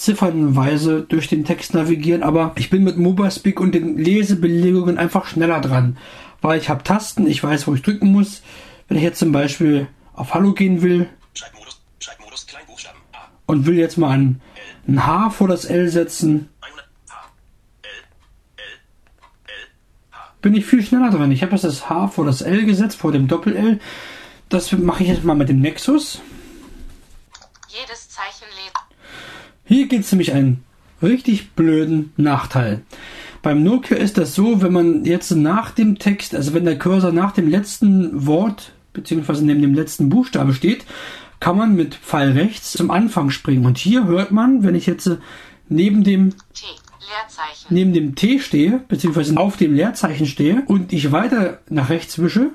ziffernweise durch den Text navigieren, aber ich bin mit MobileSpeak und den Lesebelegungen einfach schneller dran, weil ich habe Tasten, ich weiß, wo ich drücken muss. Wenn ich jetzt zum Beispiel auf Hallo gehen will
Schreibmodus, Schreibmodus, Kleinbuchstaben, A,
und will jetzt mal ein, ein H vor das L setzen,
100, H, L, L, L, H.
bin ich viel schneller dran. Ich habe jetzt das H vor das L gesetzt, vor dem Doppel-L. Das mache ich jetzt mal mit dem Nexus.
Jedes.
Hier gibt es nämlich einen richtig blöden Nachteil. Beim Nokia ist das so, wenn man jetzt nach dem Text, also wenn der Cursor nach dem letzten Wort beziehungsweise neben dem letzten Buchstabe steht, kann man mit Pfeil rechts zum Anfang springen. Und hier hört man, wenn ich jetzt neben dem
T.
Neben dem T stehe, beziehungsweise auf dem Leerzeichen stehe und ich weiter nach rechts wische,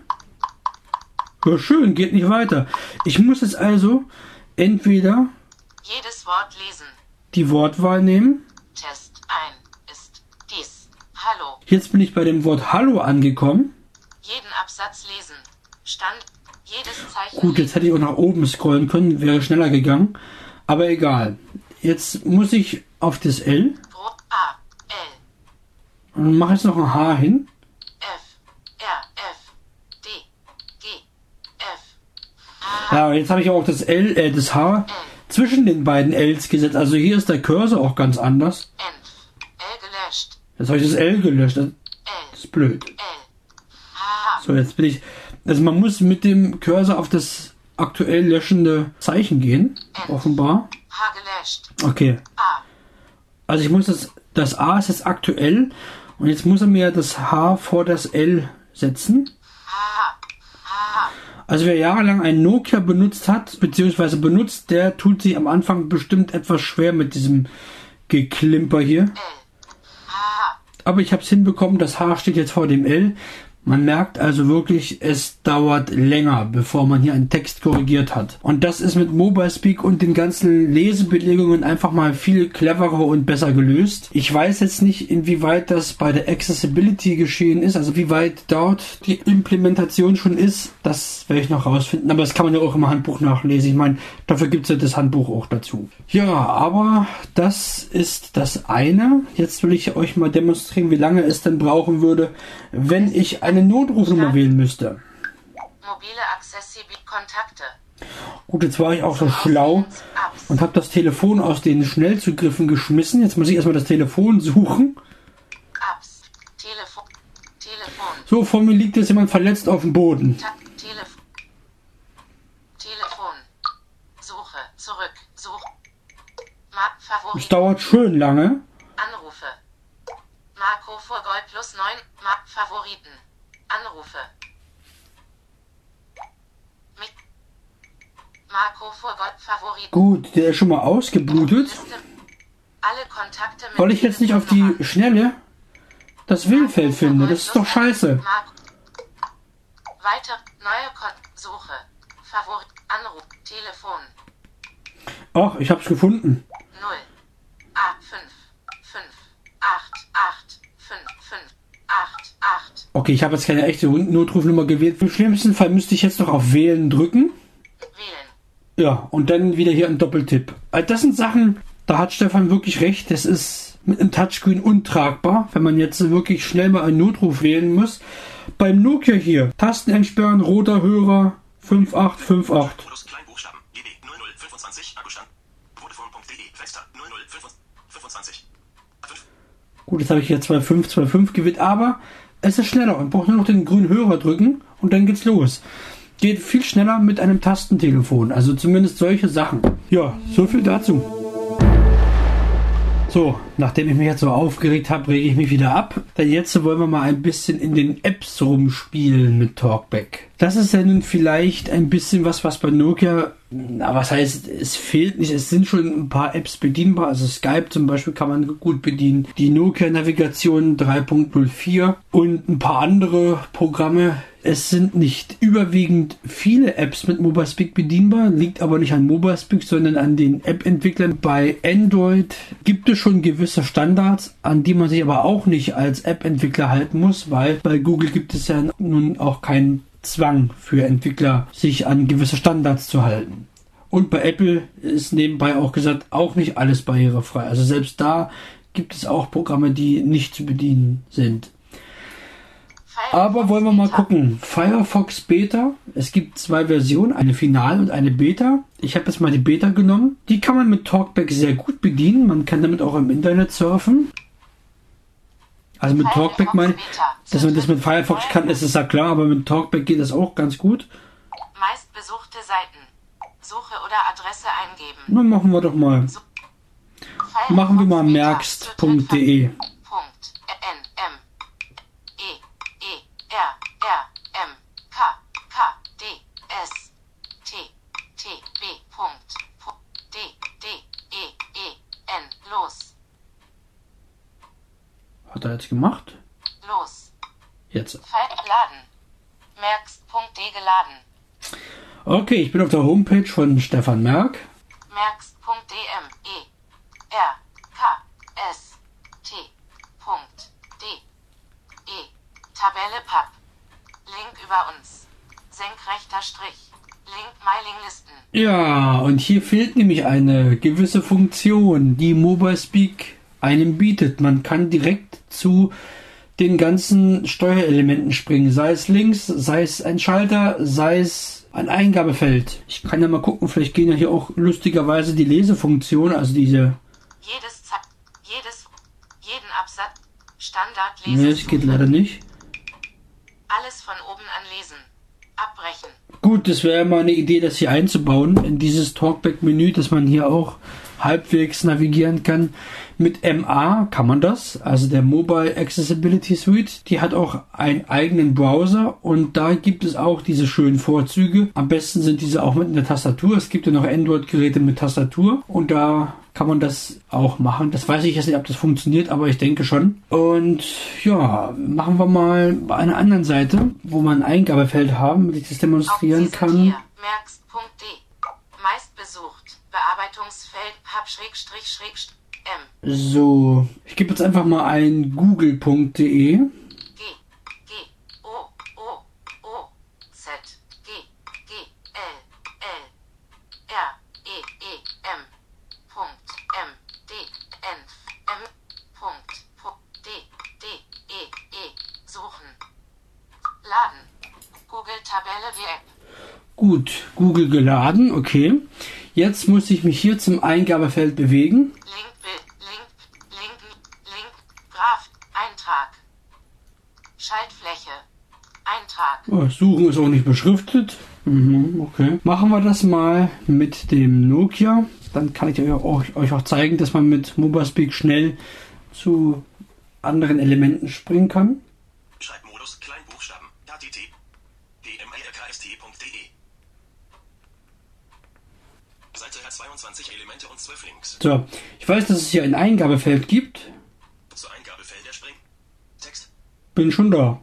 ja schön, geht nicht weiter. Ich muss jetzt also entweder
Jedes Wort lesen.
Die Wortwahl nehmen.
Test ein ist dies. Hallo.
Jetzt bin ich bei dem Wort Hallo angekommen.
Jeden Absatz lesen. Stand. Jedes Zeichen
Gut, jetzt hätte ich auch nach oben scrollen können, wäre schneller gegangen. Aber egal. Jetzt muss ich auf das L
A. L.
und mache jetzt noch ein H hin.
F. R. F. D. G.
Ja, jetzt habe ich auch das L, äh, das H zwischen den beiden Ls gesetzt. Also hier ist der Cursor auch ganz anders.
Enf. L gelöscht.
Jetzt habe ich das L gelöscht. Das ist blöd. So, jetzt bin ich. Also man muss mit dem Cursor auf das aktuell löschende Zeichen gehen. Offenbar.
H gelöscht.
Okay. Also ich muss das. Das A ist jetzt aktuell. Und jetzt muss er mir das H vor das L setzen. Also wer jahrelang ein Nokia benutzt hat, beziehungsweise benutzt, der tut sich am Anfang bestimmt etwas schwer mit diesem Geklimper hier.
L. H.
Aber ich habe es hinbekommen, das H steht jetzt vor dem L. Man merkt also wirklich, es dauert länger, bevor man hier einen Text korrigiert hat. Und das ist mit Mobile Speak und den ganzen Lesebelegungen einfach mal viel cleverer und besser gelöst. Ich weiß jetzt nicht, inwieweit das bei der Accessibility geschehen ist, also wie weit dort die Implementation schon ist. Das werde ich noch rausfinden. Aber das kann man ja auch im Handbuch nachlesen. Ich meine, dafür gibt es ja das Handbuch auch dazu. Ja, aber das ist das eine. Jetzt will ich euch mal demonstrieren, wie lange es denn brauchen würde, wenn ich eine Notrufnummer wählen müsste.
Mobile Accessibility Kontakte.
Gut, jetzt war ich auch so schlau und habe das Telefon aus den Schnellzugriffen geschmissen. Jetzt muss ich erstmal das Telefon suchen.
Apps. Telefon. Telefon.
So, vor mir liegt jetzt jemand verletzt auf dem Boden.
Ta Telefon. Telefon. Suche. Zurück. Such. Ma
Es dauert schön lange.
Anrufe. Marco vor Gold plus 9. Ma Favoriten. Anrufe. Mit Marco vor Gold Favoriten.
Gut, der ist schon mal ausgeblutet. Weil ich jetzt nicht auf die. Schnelle das Wählfeld finde. Das ist doch scheiße.
Weiter. Neue Kon Suche. Favorit. Anruf. Telefon.
Ach, ich hab's gefunden.
0. A. 5. 5. 8. 8. 5. 5. 8. 8.
Okay, ich habe jetzt keine echte Notrufnummer gewählt. Im schlimmsten Fall müsste ich jetzt noch auf Wählen drücken. Ja, und dann wieder hier ein Doppeltipp. Also das sind Sachen, da hat Stefan wirklich recht. Das ist mit einem Touchscreen untragbar, wenn man jetzt wirklich schnell mal einen Notruf wählen muss. Beim Nokia hier, Tasten entsperren, roter Hörer, 5858.
Modus Kleinbuchstaben. GB 0025. Akkustand. Vodafone.de. Fenster 0025. 5.
Gut, jetzt habe ich hier 2525 gewählt, aber es ist schneller. Man braucht nur noch den grünen Hörer drücken und dann geht's los. Geht viel schneller mit einem Tastentelefon. Also zumindest solche Sachen. Ja, so viel dazu. So, nachdem ich mich jetzt so aufgeregt habe, rege ich mich wieder ab. Denn jetzt wollen wir mal ein bisschen in den Apps rumspielen mit Talkback. Das ist ja nun vielleicht ein bisschen was, was bei Nokia, na, was heißt, es fehlt nicht. Es sind schon ein paar Apps bedienbar. Also Skype zum Beispiel kann man gut bedienen. Die Nokia Navigation 3.04 und ein paar andere Programme. Es sind nicht überwiegend viele Apps mit Mobile Speak bedienbar, liegt aber nicht an Mobile Speak, sondern an den App-Entwicklern. Bei Android gibt es schon gewisse Standards, an die man sich aber auch nicht als App-Entwickler halten muss, weil bei Google gibt es ja nun auch keinen Zwang für Entwickler, sich an gewisse Standards zu halten. Und bei Apple ist nebenbei auch gesagt, auch nicht alles barrierefrei. Also selbst da gibt es auch Programme, die nicht zu bedienen sind. Aber wollen wir mal gucken. Firefox Beta. Es gibt zwei Versionen, eine Final und eine Beta. Ich habe jetzt mal die Beta genommen. Die kann man mit Talkback sehr gut bedienen. Man kann damit auch im Internet surfen. Also mit Talkback meine dass man das mit Firefox kann, ist es ja klar, aber mit Talkback geht das auch ganz gut.
Meistbesuchte Seiten. Suche oder Adresse eingeben.
Dann machen wir doch mal. Machen wir mal merkst.de.
Punkt. N. M. E. E. R. R. M. K. K. D. S. T. T. B. Punkt. Pu- D. D. E. E. N. Los.
Hat er jetzt gemacht?
Los.
Jetzt.
Laden. Merkst.de geladen.
Okay, ich bin auf der Homepage von Stefan Merck.
Merkst.dm. E. R. K. S. T. D. E. Tabelle Pub. Link über uns. Senkrechter Strich. Link Mailinglisten.
Ja, und hier fehlt nämlich eine gewisse Funktion, die Mobile Speak einem bietet. Man kann direkt zu den ganzen Steuerelementen springen, sei es links, sei es ein Schalter, sei es ein Eingabefeld. Ich kann ja mal gucken, vielleicht gehen ja hier auch lustigerweise die Lesefunktion, also diese.
Jedes Ze jedes jeden Absatz Standard
Ne, es geht leider nicht.
Alles von oben an lesen. Abbrechen.
Gut, das wäre mal eine Idee, das hier einzubauen in dieses Talkback-Menü, dass man hier auch halbwegs navigieren kann. Mit MA kann man das, also der Mobile Accessibility Suite. Die hat auch einen eigenen Browser und da gibt es auch diese schönen Vorzüge. Am besten sind diese auch mit einer Tastatur. Es gibt ja noch Android-Geräte mit Tastatur und da kann man das auch machen. Das weiß ich jetzt nicht, ob das funktioniert, aber ich denke schon. Und ja, machen wir mal bei einer anderen Seite, wo man ein Eingabefeld haben, damit ich das demonstrieren kann.
Hier, merkst.de. Bearbeitungsfeld Hub Schrägstrich Schrägstrich.
So, ich gebe jetzt einfach mal ein google.de.
G. G. O. O. O. Z. G. G. L. L. R. E. E. M. Punkt. M. D. N. M. Punkt. Pu- D. D. E. E. Suchen. Laden. Google Tabelle wie App.
Gut, Google geladen, okay. Jetzt muss ich mich hier zum Eingabefeld bewegen.
Link, Bild, Link, Link, Link, Graph, Eintrag. Schaltfläche. Eintrag.
Oh, Suchen ist auch nicht beschriftet. Mhm, okay. Machen wir das mal mit dem Nokia. Dann kann ich euch auch, zeigen, dass man mit MobileSpeak schnell zu anderen Elementen springen kann.
Schreibmodus Kleinbuchstaben. HTT. dmirkst.de. Seite hat 22 Elemente und 12 Links.
So, ich weiß, dass es hier ein Eingabefeld gibt.
Zu Eingabefelder springen. Text.
Bin schon da.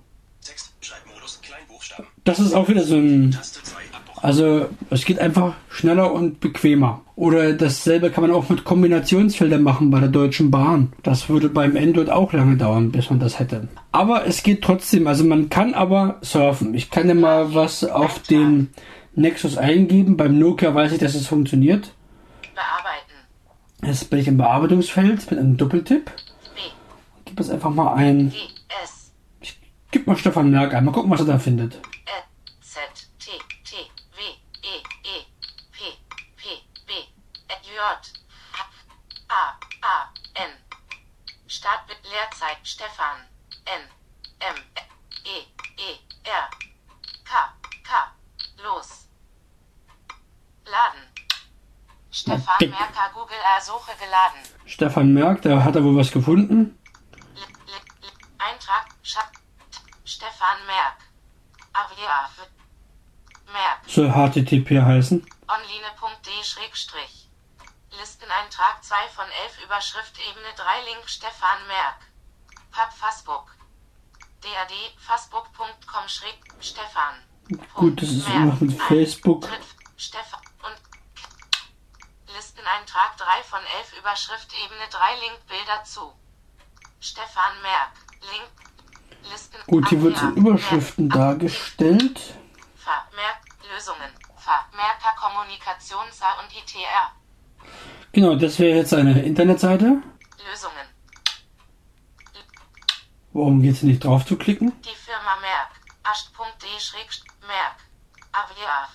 Das ist auch wieder so ein
Taste 2 Abbruch.
Also es geht einfach schneller und bequemer. Oder dasselbe kann man auch mit Kombinationsfeldern machen bei der Deutschen Bahn. Das würde beim Android auch lange dauern, bis man das hätte. Aber es geht trotzdem. Also man kann aber surfen. Ich kann ja mal was auf den Nexus eingeben. Beim Nokia weiß ich, dass es funktioniert.
Bearbeiten.
Jetzt bin ich im Bearbeitungsfeld mit einem Doppeltipp. Gib jetzt einfach mal ein.
G.
Gib mal Stefan Merck ein. Mal gucken, was er da findet.
Ä, Z. T. T. W. E. E. P. P. B. Ä, J. A. A. N. Start mit Leerzeit Stefan. N. M. E. E. R. K. K. Los. Laden. Stefan
dick.
Merker Google Ersuche geladen.
Stefan Merck, da hat er wohl was gefunden.
L L L Eintrag Scha Stefan Merk. Avia Merk.
Soll HTTP heißen.
Online.de Schrägstrich. Listeneintrag 2 von 11 Überschrift Ebene 3 Link Stefan Merk. Pub Facebook. DAD Facebook.com Schräg Stefan.
Gut, das ist immer mit Facebook.
Stefan und Listeneintrag 3 von 11 Überschrift Ebene 3 Link Bilder zu. Stefan Merk. Link. Listen.
Gut, hier wird in Überschriften dargestellt.
Vermerk Lösungen. Vermerker Kommunikation SA und ITR.
Genau, das wäre jetzt eine Internetseite.
Lösungen.
Warum geht es nicht drauf zu klicken?
Die Firma Merck. Ascht.de schrägst Merck. Avia.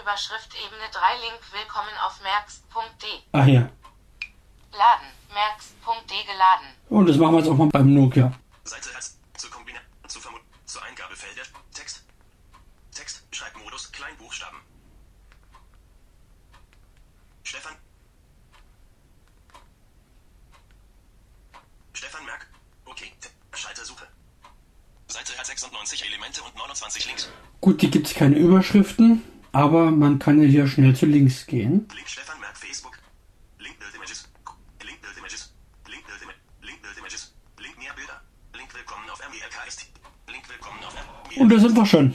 Überschrift Ebene 3 Link Willkommen auf merks.de.
Ah hier.
Laden. Merks.de geladen.
Und das machen wir jetzt auch mal beim Nokia.
Seite zu Kombina zu Eingabefelder Text. Text Schreibmodus Kleinbuchstaben. Stefan Stefan Merck. Okay. Schalter Suche. Seite hat 96 Elemente und 29 Links.
Gut, hier gibt es keine Überschriften, aber man kann ja hier schnell zu links gehen.
Link Stefan Merck Facebook. Link Build Images. Link Build Images. Link Build Images. Link Build Images. Link mehr Bilder. Link Willkommen auf MERKST. Link Willkommen auf
Und da sind wir schon.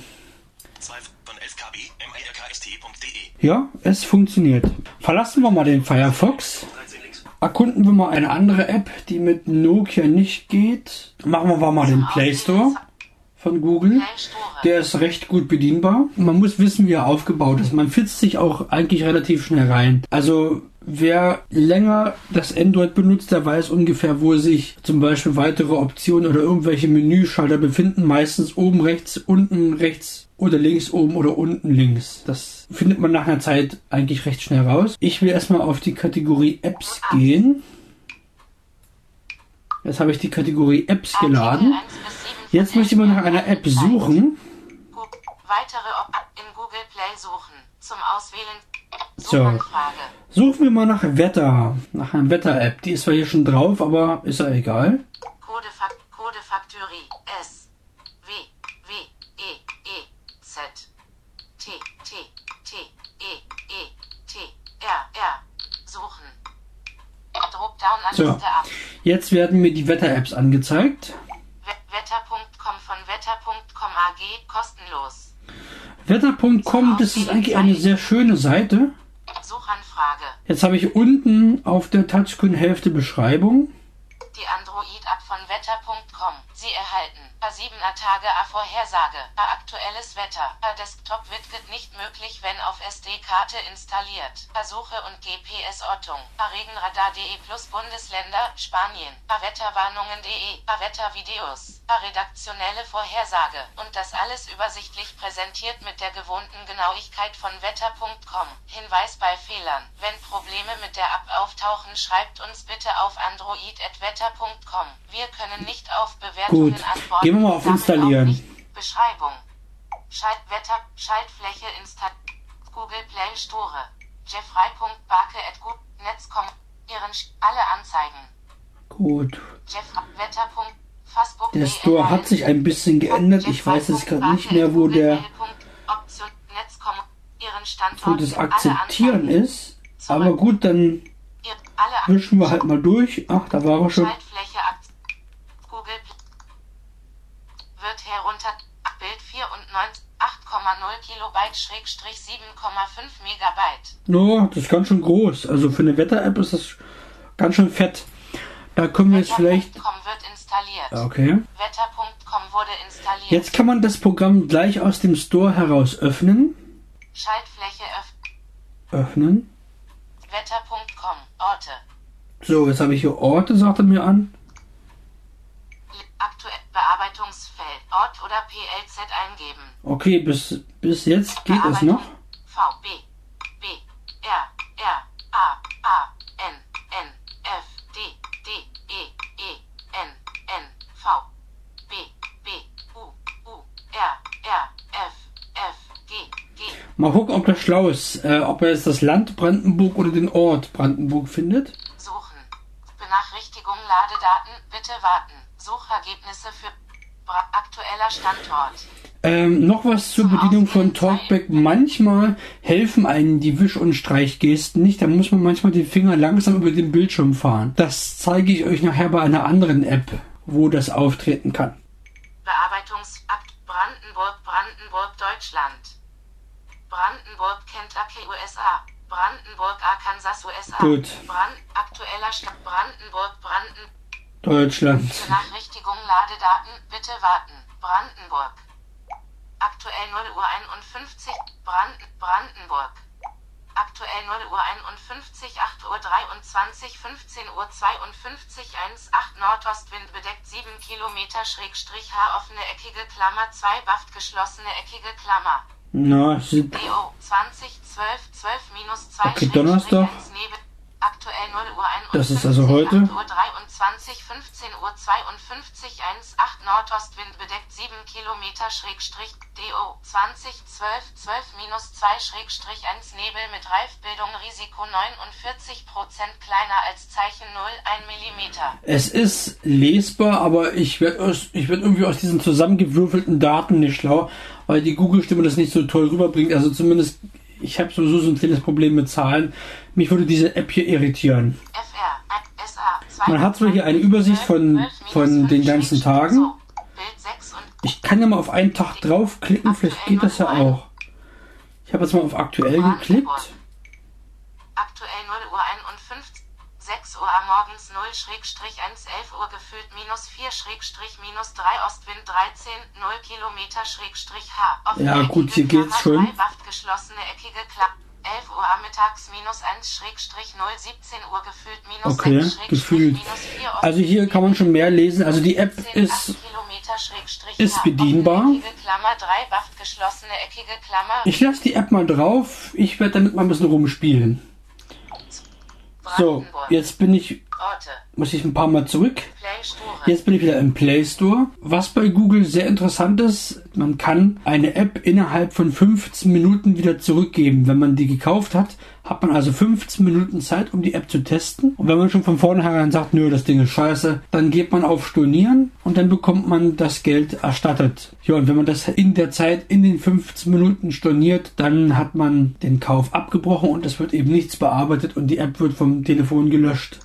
2 von 11 KB merkst.de.
Ja, es funktioniert. Verlassen wir mal den Firefox.
13 Links.
Erkunden wir mal eine andere App, die mit Nokia nicht geht. Machen wir mal den Play Store von Google. Der ist recht gut bedienbar. Man muss wissen, wie er aufgebaut ist. Man fitzt sich auch eigentlich relativ schnell rein. Also wer länger das Android benutzt, der weiß ungefähr, wo sich zum Beispiel weitere Optionen oder irgendwelche Menüschalter befinden. Meistens oben rechts, unten rechts oder links oben oder unten links. Das findet man nach einer Zeit eigentlich recht schnell raus. Ich will erstmal auf die Kategorie Apps gehen. Jetzt habe ich die Kategorie Apps geladen. Jetzt möchte ich mal nach einer App suchen.
Weitere in Google Play suchen. Zum Auswählen.
So. Suchen wir mal nach Wetter. Nach einer Wetter-App. Die ist zwar hier schon drauf, aber ist ja egal.
Codefak Codefaktorie. S. W. W. E. E. Z. T. T. T. E. E. T. R. R. Suchen. Dropdown an
So. Jetzt werden mir die Wetter-Apps angezeigt.
We- Wetter.com von Wetter.com AG kostenlos.
Wetter.com, das ist eigentlich eine sehr schöne Seite.
Suchanfrage.
Jetzt habe ich unten auf der Touchscreen-Hälfte Beschreibung.
Die Android-App von Wetter.com. Sie erhalten per 7er Tage A Vorhersage, per aktuelles Wetter, per Desktop wird nicht möglich, wenn auf SD-Karte installiert, per Suche und GPS-Ortung, per Regenradar.de plus Bundesländer, Spanien, per Wetterwarnungen.de, per Wettervideos, per redaktionelle Vorhersage und das alles übersichtlich präsentiert mit der gewohnten Genauigkeit von Wetter.com. Hinweis bei Fehlern. Wenn Probleme mit der App auftauchen, schreibt uns bitte auf android.wetter.com. Wir können nicht auf Bewertungen
Gut.
antworten.
Gehen wir mal auf Installieren.
Beschreibung. Schaltwetter, Schaltfläche installiert. Google Play Store. Jeffrey.barke at Netzkom. Ihren Sch- alle Anzeigen.
Gut.
Jeff Wetter. Facebook.
Der Store hat sich ein bisschen geändert. Ich weiß jetzt gerade nicht mehr, wo der wo das Akzeptieren ist. Aber gut, dann wischen wir halt mal durch. Ach, da war er schon.
Schaltfläche Akt Google Pl- wird herunter Bild 94 8,0 Kilobyte Schrägstrich 7,5 Megabyte.
No, das ist ganz schön groß. Also für eine Wetter-App ist das ganz schön fett. Da können wir jetzt vielleicht.
Wetter.com wird installiert.
Okay.
Wetter.com wurde installiert.
Jetzt kann man das Programm gleich aus dem Store heraus öffnen.
Schaltfläche öff
Öffnen.
Wetter.com Orte.
So, jetzt habe ich hier Orte, sagt er mir an.
Aktuell Bearbeitungsfeld Ort oder PLZ eingeben.
Okay, bis, bis jetzt geht es noch.
V B B R R A A N N F D D E E N N V B B U U R R F F G G
Mal gucken, ob das schlau ist. Äh, ob er jetzt das Land Brandenburg oder den Ort Brandenburg findet.
Suchen. Benachrichtigung Ladedaten. Bitte warten. Suchergebnisse für aktueller Standort.
Ähm, noch was zur Bedienung von Talkback. Manchmal helfen einen die Wisch- und Streichgesten nicht. Da muss man manchmal den Finger langsam über den Bildschirm fahren. Das zeige ich euch nachher bei einer anderen App, wo das auftreten kann.
Bearbeitungsakt Brandenburg, Brandenburg, Deutschland. Brandenburg, Kentucky, USA. Brandenburg, Arkansas, USA.
Gut.
Brand, aktueller Stadt Brandenburg, Branden.
Deutschland.
Benachrichtigung Ladedaten. Bitte warten. Brandenburg. Aktuell 0 Uhr 51. Brand, Brandenburg. Aktuell 0 Uhr 51, 8 Uhr 23, 15 Uhr 52, 1, 8 Nordostwind bedeckt 7 Kilometer Schrägstrich H offene eckige Klammer 2 Baft geschlossene eckige Klammer.
Na, sieht,
EO 20, 12, 12 minus 2
Okay, Donnerstag.
Nebel. Aktuell 0 Uhr 51.
Das ist also heute.
8 Uhr 23, 15 Uhr 52, 1, 8 Nordostwind bedeckt 7 Kilometer Schrägstrich DO 20, 12, 12 minus 2 Schrägstrich 1 Nebel mit Reifbildung Risiko 49 Prozent kleiner als Zeichen 0, 1 Millimeter.
es ist lesbar, aber ich werde ich werd irgendwie aus diesen zusammengewürfelten Daten nicht schlau, weil die Google-Stimme das nicht so toll rüberbringt. Also zumindest, ich habe sowieso so ein kleines Problem mit Zahlen. Mich würde diese App hier irritieren.
FR, SA, 2,
Man hat zwar hier eine Übersicht von- von den ganzen Tagen.
So, Bild 6 und
Ich kann ja mal auf einen Tag draufklicken, vielleicht geht das ja auch. Ich habe jetzt mal auf aktuell geklickt.
Aktuell 0 Uhr 51, 6 Uhr am morgens 0 Schrägstrich 1, 11 Uhr gefühlt minus 4 Schrägstrich minus 3 Ostwind 13, 0 Kilometer Schrägstrich H.
Ja, gut, hier geht's schon.
geschlossene eckige Klammer. 11 Uhr mittags minus 1 Schrägstrich 0 17 Uhr gefühlt minus
Okay,
6 Schrägstrich
gefühlt.
minus 4
Also hier kann man schon mehr lesen. Also die App
10,
ist
8 Kilometer Schrägstrich
ist bedienbar.
Klammer 3 Wacht geschlossene eckige Klammer
Ich lasse die App mal drauf. Ich werde damit mal ein bisschen rumspielen. So, jetzt bin ich, muss ich ein paar Mal zurück. Jetzt bin ich wieder im Play Store. Was bei Google sehr interessant ist, man kann eine App innerhalb von 15 Minuten wieder zurückgeben. Wenn man die gekauft hat, hat man also 15 Minuten Zeit, um die App zu testen. Und wenn man schon von vornherein sagt, nö, das Ding ist scheiße, dann geht man auf Stornieren und dann bekommt man das Geld erstattet. Ja, und wenn man das in der Zeit in den 15 Minuten storniert, dann hat man den Kauf abgebrochen und es wird eben nichts bearbeitet und die App wird vom Telefon gelöscht.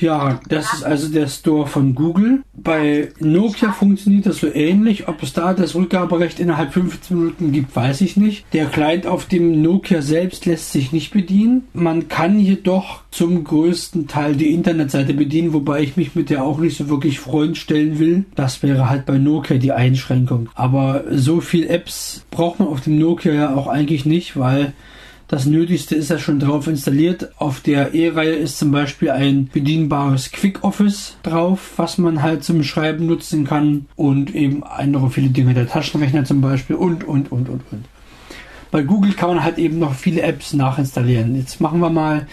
Ja, das ist also der Store von Google. Bei Nokia funktioniert das so ähnlich. Ob es da das Rückgaberecht innerhalb 15 Minuten gibt, weiß ich nicht. Der Client auf dem Nokia selbst lässt sich nicht bedienen. Man kann jedoch zum größten Teil die Internetseite bedienen, wobei ich mich mit der auch nicht so wirklich Freund stellen will. Das wäre halt bei Nokia die Einschränkung. Aber so viel Apps braucht man auf dem Nokia ja auch eigentlich nicht, weil das Nötigste ist ja schon drauf installiert. Auf der E-Reihe ist zum Beispiel ein bedienbares Quick Office drauf, was man halt zum Schreiben nutzen kann und eben andere viele Dinge, der Taschenrechner zum Beispiel und, und, und, und, und. Bei Google kann man halt eben noch viele Apps nachinstallieren. Jetzt machen wir mal,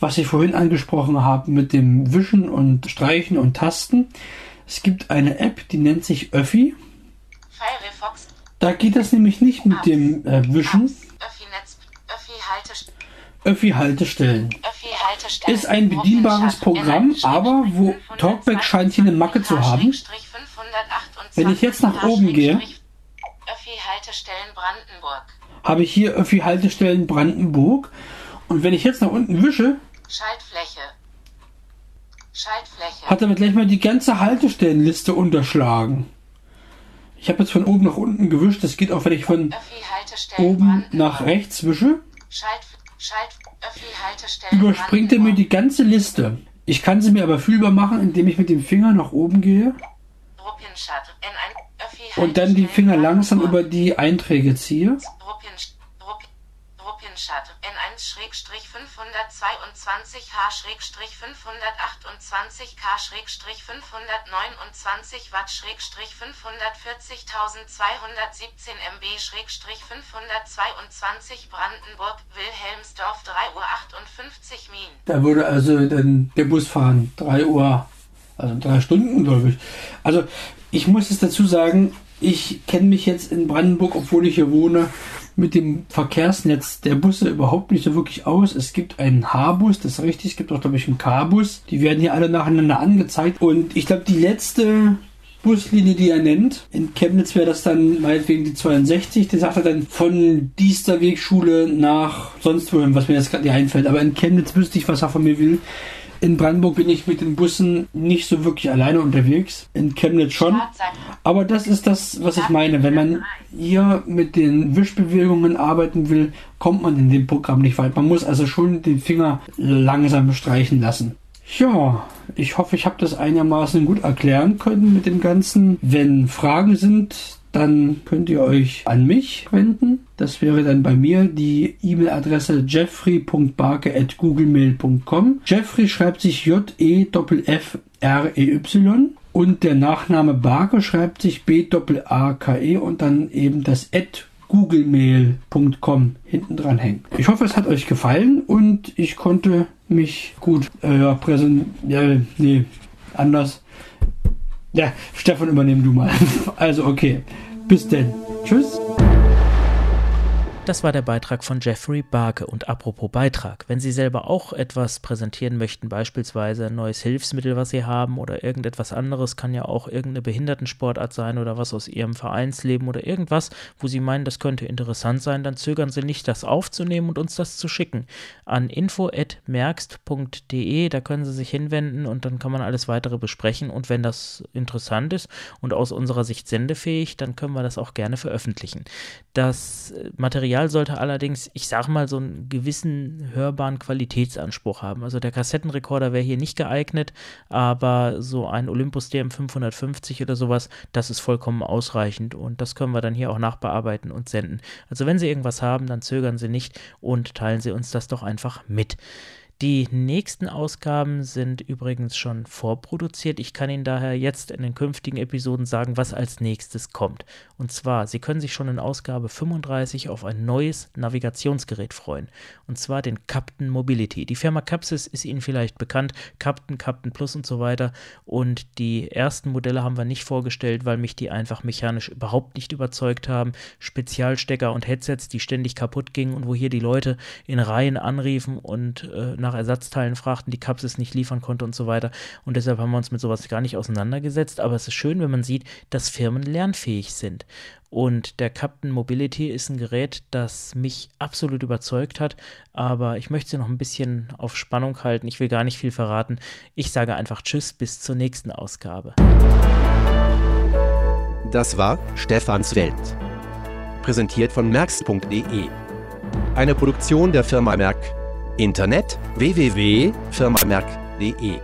was ich vorhin angesprochen habe mit dem Wischen und Streichen und Tasten. Es gibt eine App, die nennt sich Öffi.
Firefox
Da geht das nämlich nicht mit dem äh, Wischen.
Haltestellen
Öffi-Haltestellen.
Öffi Haltestellen
Ist ein bedienbares Programm, aber wo Talkback scheint hier eine Macke zu haben. Wenn ich jetzt nach oben gehe-. Habe ich hier Öffi-Haltestellen Brandenburg. Und wenn ich jetzt nach unten wische,
Schaltfläche. Schaltfläche.
hat er mir gleich mal die ganze Haltestellenliste unterschlagen. Ich habe jetzt von oben nach unten gewischt. Das geht auch, wenn ich von oben nach rechts wische.
Schalt, Schalt, Haltestellen
Überspringt er mir die ganze Liste. Ich kann sie mir aber fühlbar machen, indem ich mit dem Finger nach oben gehe
Ruppinstadt. N1 Öffi
und dann die Finger langsam über die Einträge ziehe.
Schrägstrich 540.217 MB Schrägstrich 522 Brandenburg Wilhelmsdorf 3 Uhr 58 Min.
Da würde also dann der Bus fahren. 3 Uhr, also drei Stunden, glaube ich. Also ich muss es dazu sagen, ich kenne mich jetzt in Brandenburg, obwohl ich hier wohne, mit dem Verkehrsnetz der Busse überhaupt nicht so wirklich aus. Es gibt einen H-Bus, das ist richtig. Es gibt auch, glaube ich, einen K-Bus. Die werden hier alle nacheinander angezeigt. Und ich glaube, die letzte Buslinie, die er nennt. In Chemnitz wäre das dann meinetwegen die 62. Der sagt er dann von Diesterwegschule nach sonst wohin, was mir jetzt gerade nicht einfällt. Aber in Chemnitz wüsste ich, was er von mir will. In Brandenburg bin ich mit den Bussen nicht so wirklich alleine unterwegs. In Chemnitz schon. Aber das ist das, was ich meine. Wenn man hier mit den Wischbewegungen arbeiten will, kommt man in dem Programm nicht weit. Man muss also schon den Finger langsam streichen lassen. Ja, ich hoffe, ich habe das einigermaßen gut erklären können mit dem Ganzen. Wenn Fragen sind, dann könnt ihr euch an mich wenden. Das wäre dann bei mir die E-Mail-Adresse jeffrey.barke.googlemail.com. Jeffrey schreibt sich J-E-F-F-R-E-Y und der Nachname Barke schreibt sich B-A-K-E und dann eben das at googlemail.com hinten dran hängen. Ich hoffe, es hat euch gefallen und ich konnte mich gut äh, präsentieren. Ja, nee, anders. Ja, Stefan, übernehm du mal. Also, okay. Bis denn. Tschüss.
Das war der Beitrag von Jeffrey Barke. Und apropos Beitrag, wenn Sie selber auch etwas präsentieren möchten, beispielsweise ein neues Hilfsmittel, was Sie haben oder irgendetwas anderes, kann ja auch irgendeine Behindertensportart sein oder was aus Ihrem Vereinsleben oder irgendwas, wo Sie meinen, das könnte interessant sein, dann zögern Sie nicht, das aufzunehmen und uns das zu schicken. An info.merkst.de, da können Sie sich hinwenden und dann kann man alles weitere besprechen. Und wenn das interessant ist und aus unserer Sicht sendefähig, dann können wir das auch gerne veröffentlichen. Das Material Material sollte allerdings, ich sag mal, so einen gewissen hörbaren Qualitätsanspruch haben. Also der Kassettenrekorder wäre hier nicht geeignet, aber so ein Olympus DM550 oder sowas, das ist vollkommen ausreichend und das können wir dann hier auch nachbearbeiten und senden. Also wenn Sie irgendwas haben, dann zögern Sie nicht und teilen Sie uns das doch einfach mit. Die nächsten Ausgaben sind übrigens schon vorproduziert. Ich kann Ihnen daher jetzt in den künftigen Episoden sagen, was als nächstes kommt. Und zwar, Sie können sich schon in Ausgabe 35 auf ein neues Navigationsgerät freuen. Und zwar den Captain Mobility. Die Firma Capsys ist Ihnen vielleicht bekannt. Captain, Captain Plus und so weiter. Und die ersten Modelle haben wir nicht vorgestellt, weil mich die einfach mechanisch überhaupt nicht überzeugt haben. Spezialstecker und Headsets, die ständig kaputt gingen und wo hier die Leute in Reihen anriefen und äh, nach Ersatzteilen fragten, die Capsys nicht liefern konnte und so weiter. Und deshalb haben wir uns mit sowas gar nicht auseinandergesetzt. Aber es ist schön, wenn man sieht, dass Firmen lernfähig sind. Und der Captain Mobility ist ein Gerät, das mich absolut überzeugt hat. Aber ich möchte sie noch ein bisschen auf Spannung halten. Ich will gar nicht viel verraten. Ich sage einfach Tschüss, bis zur nächsten Ausgabe.
Das war Stefans Welt. Präsentiert von merx.de. Eine Produktion der Firma Merck. Internet www.firmamerk.de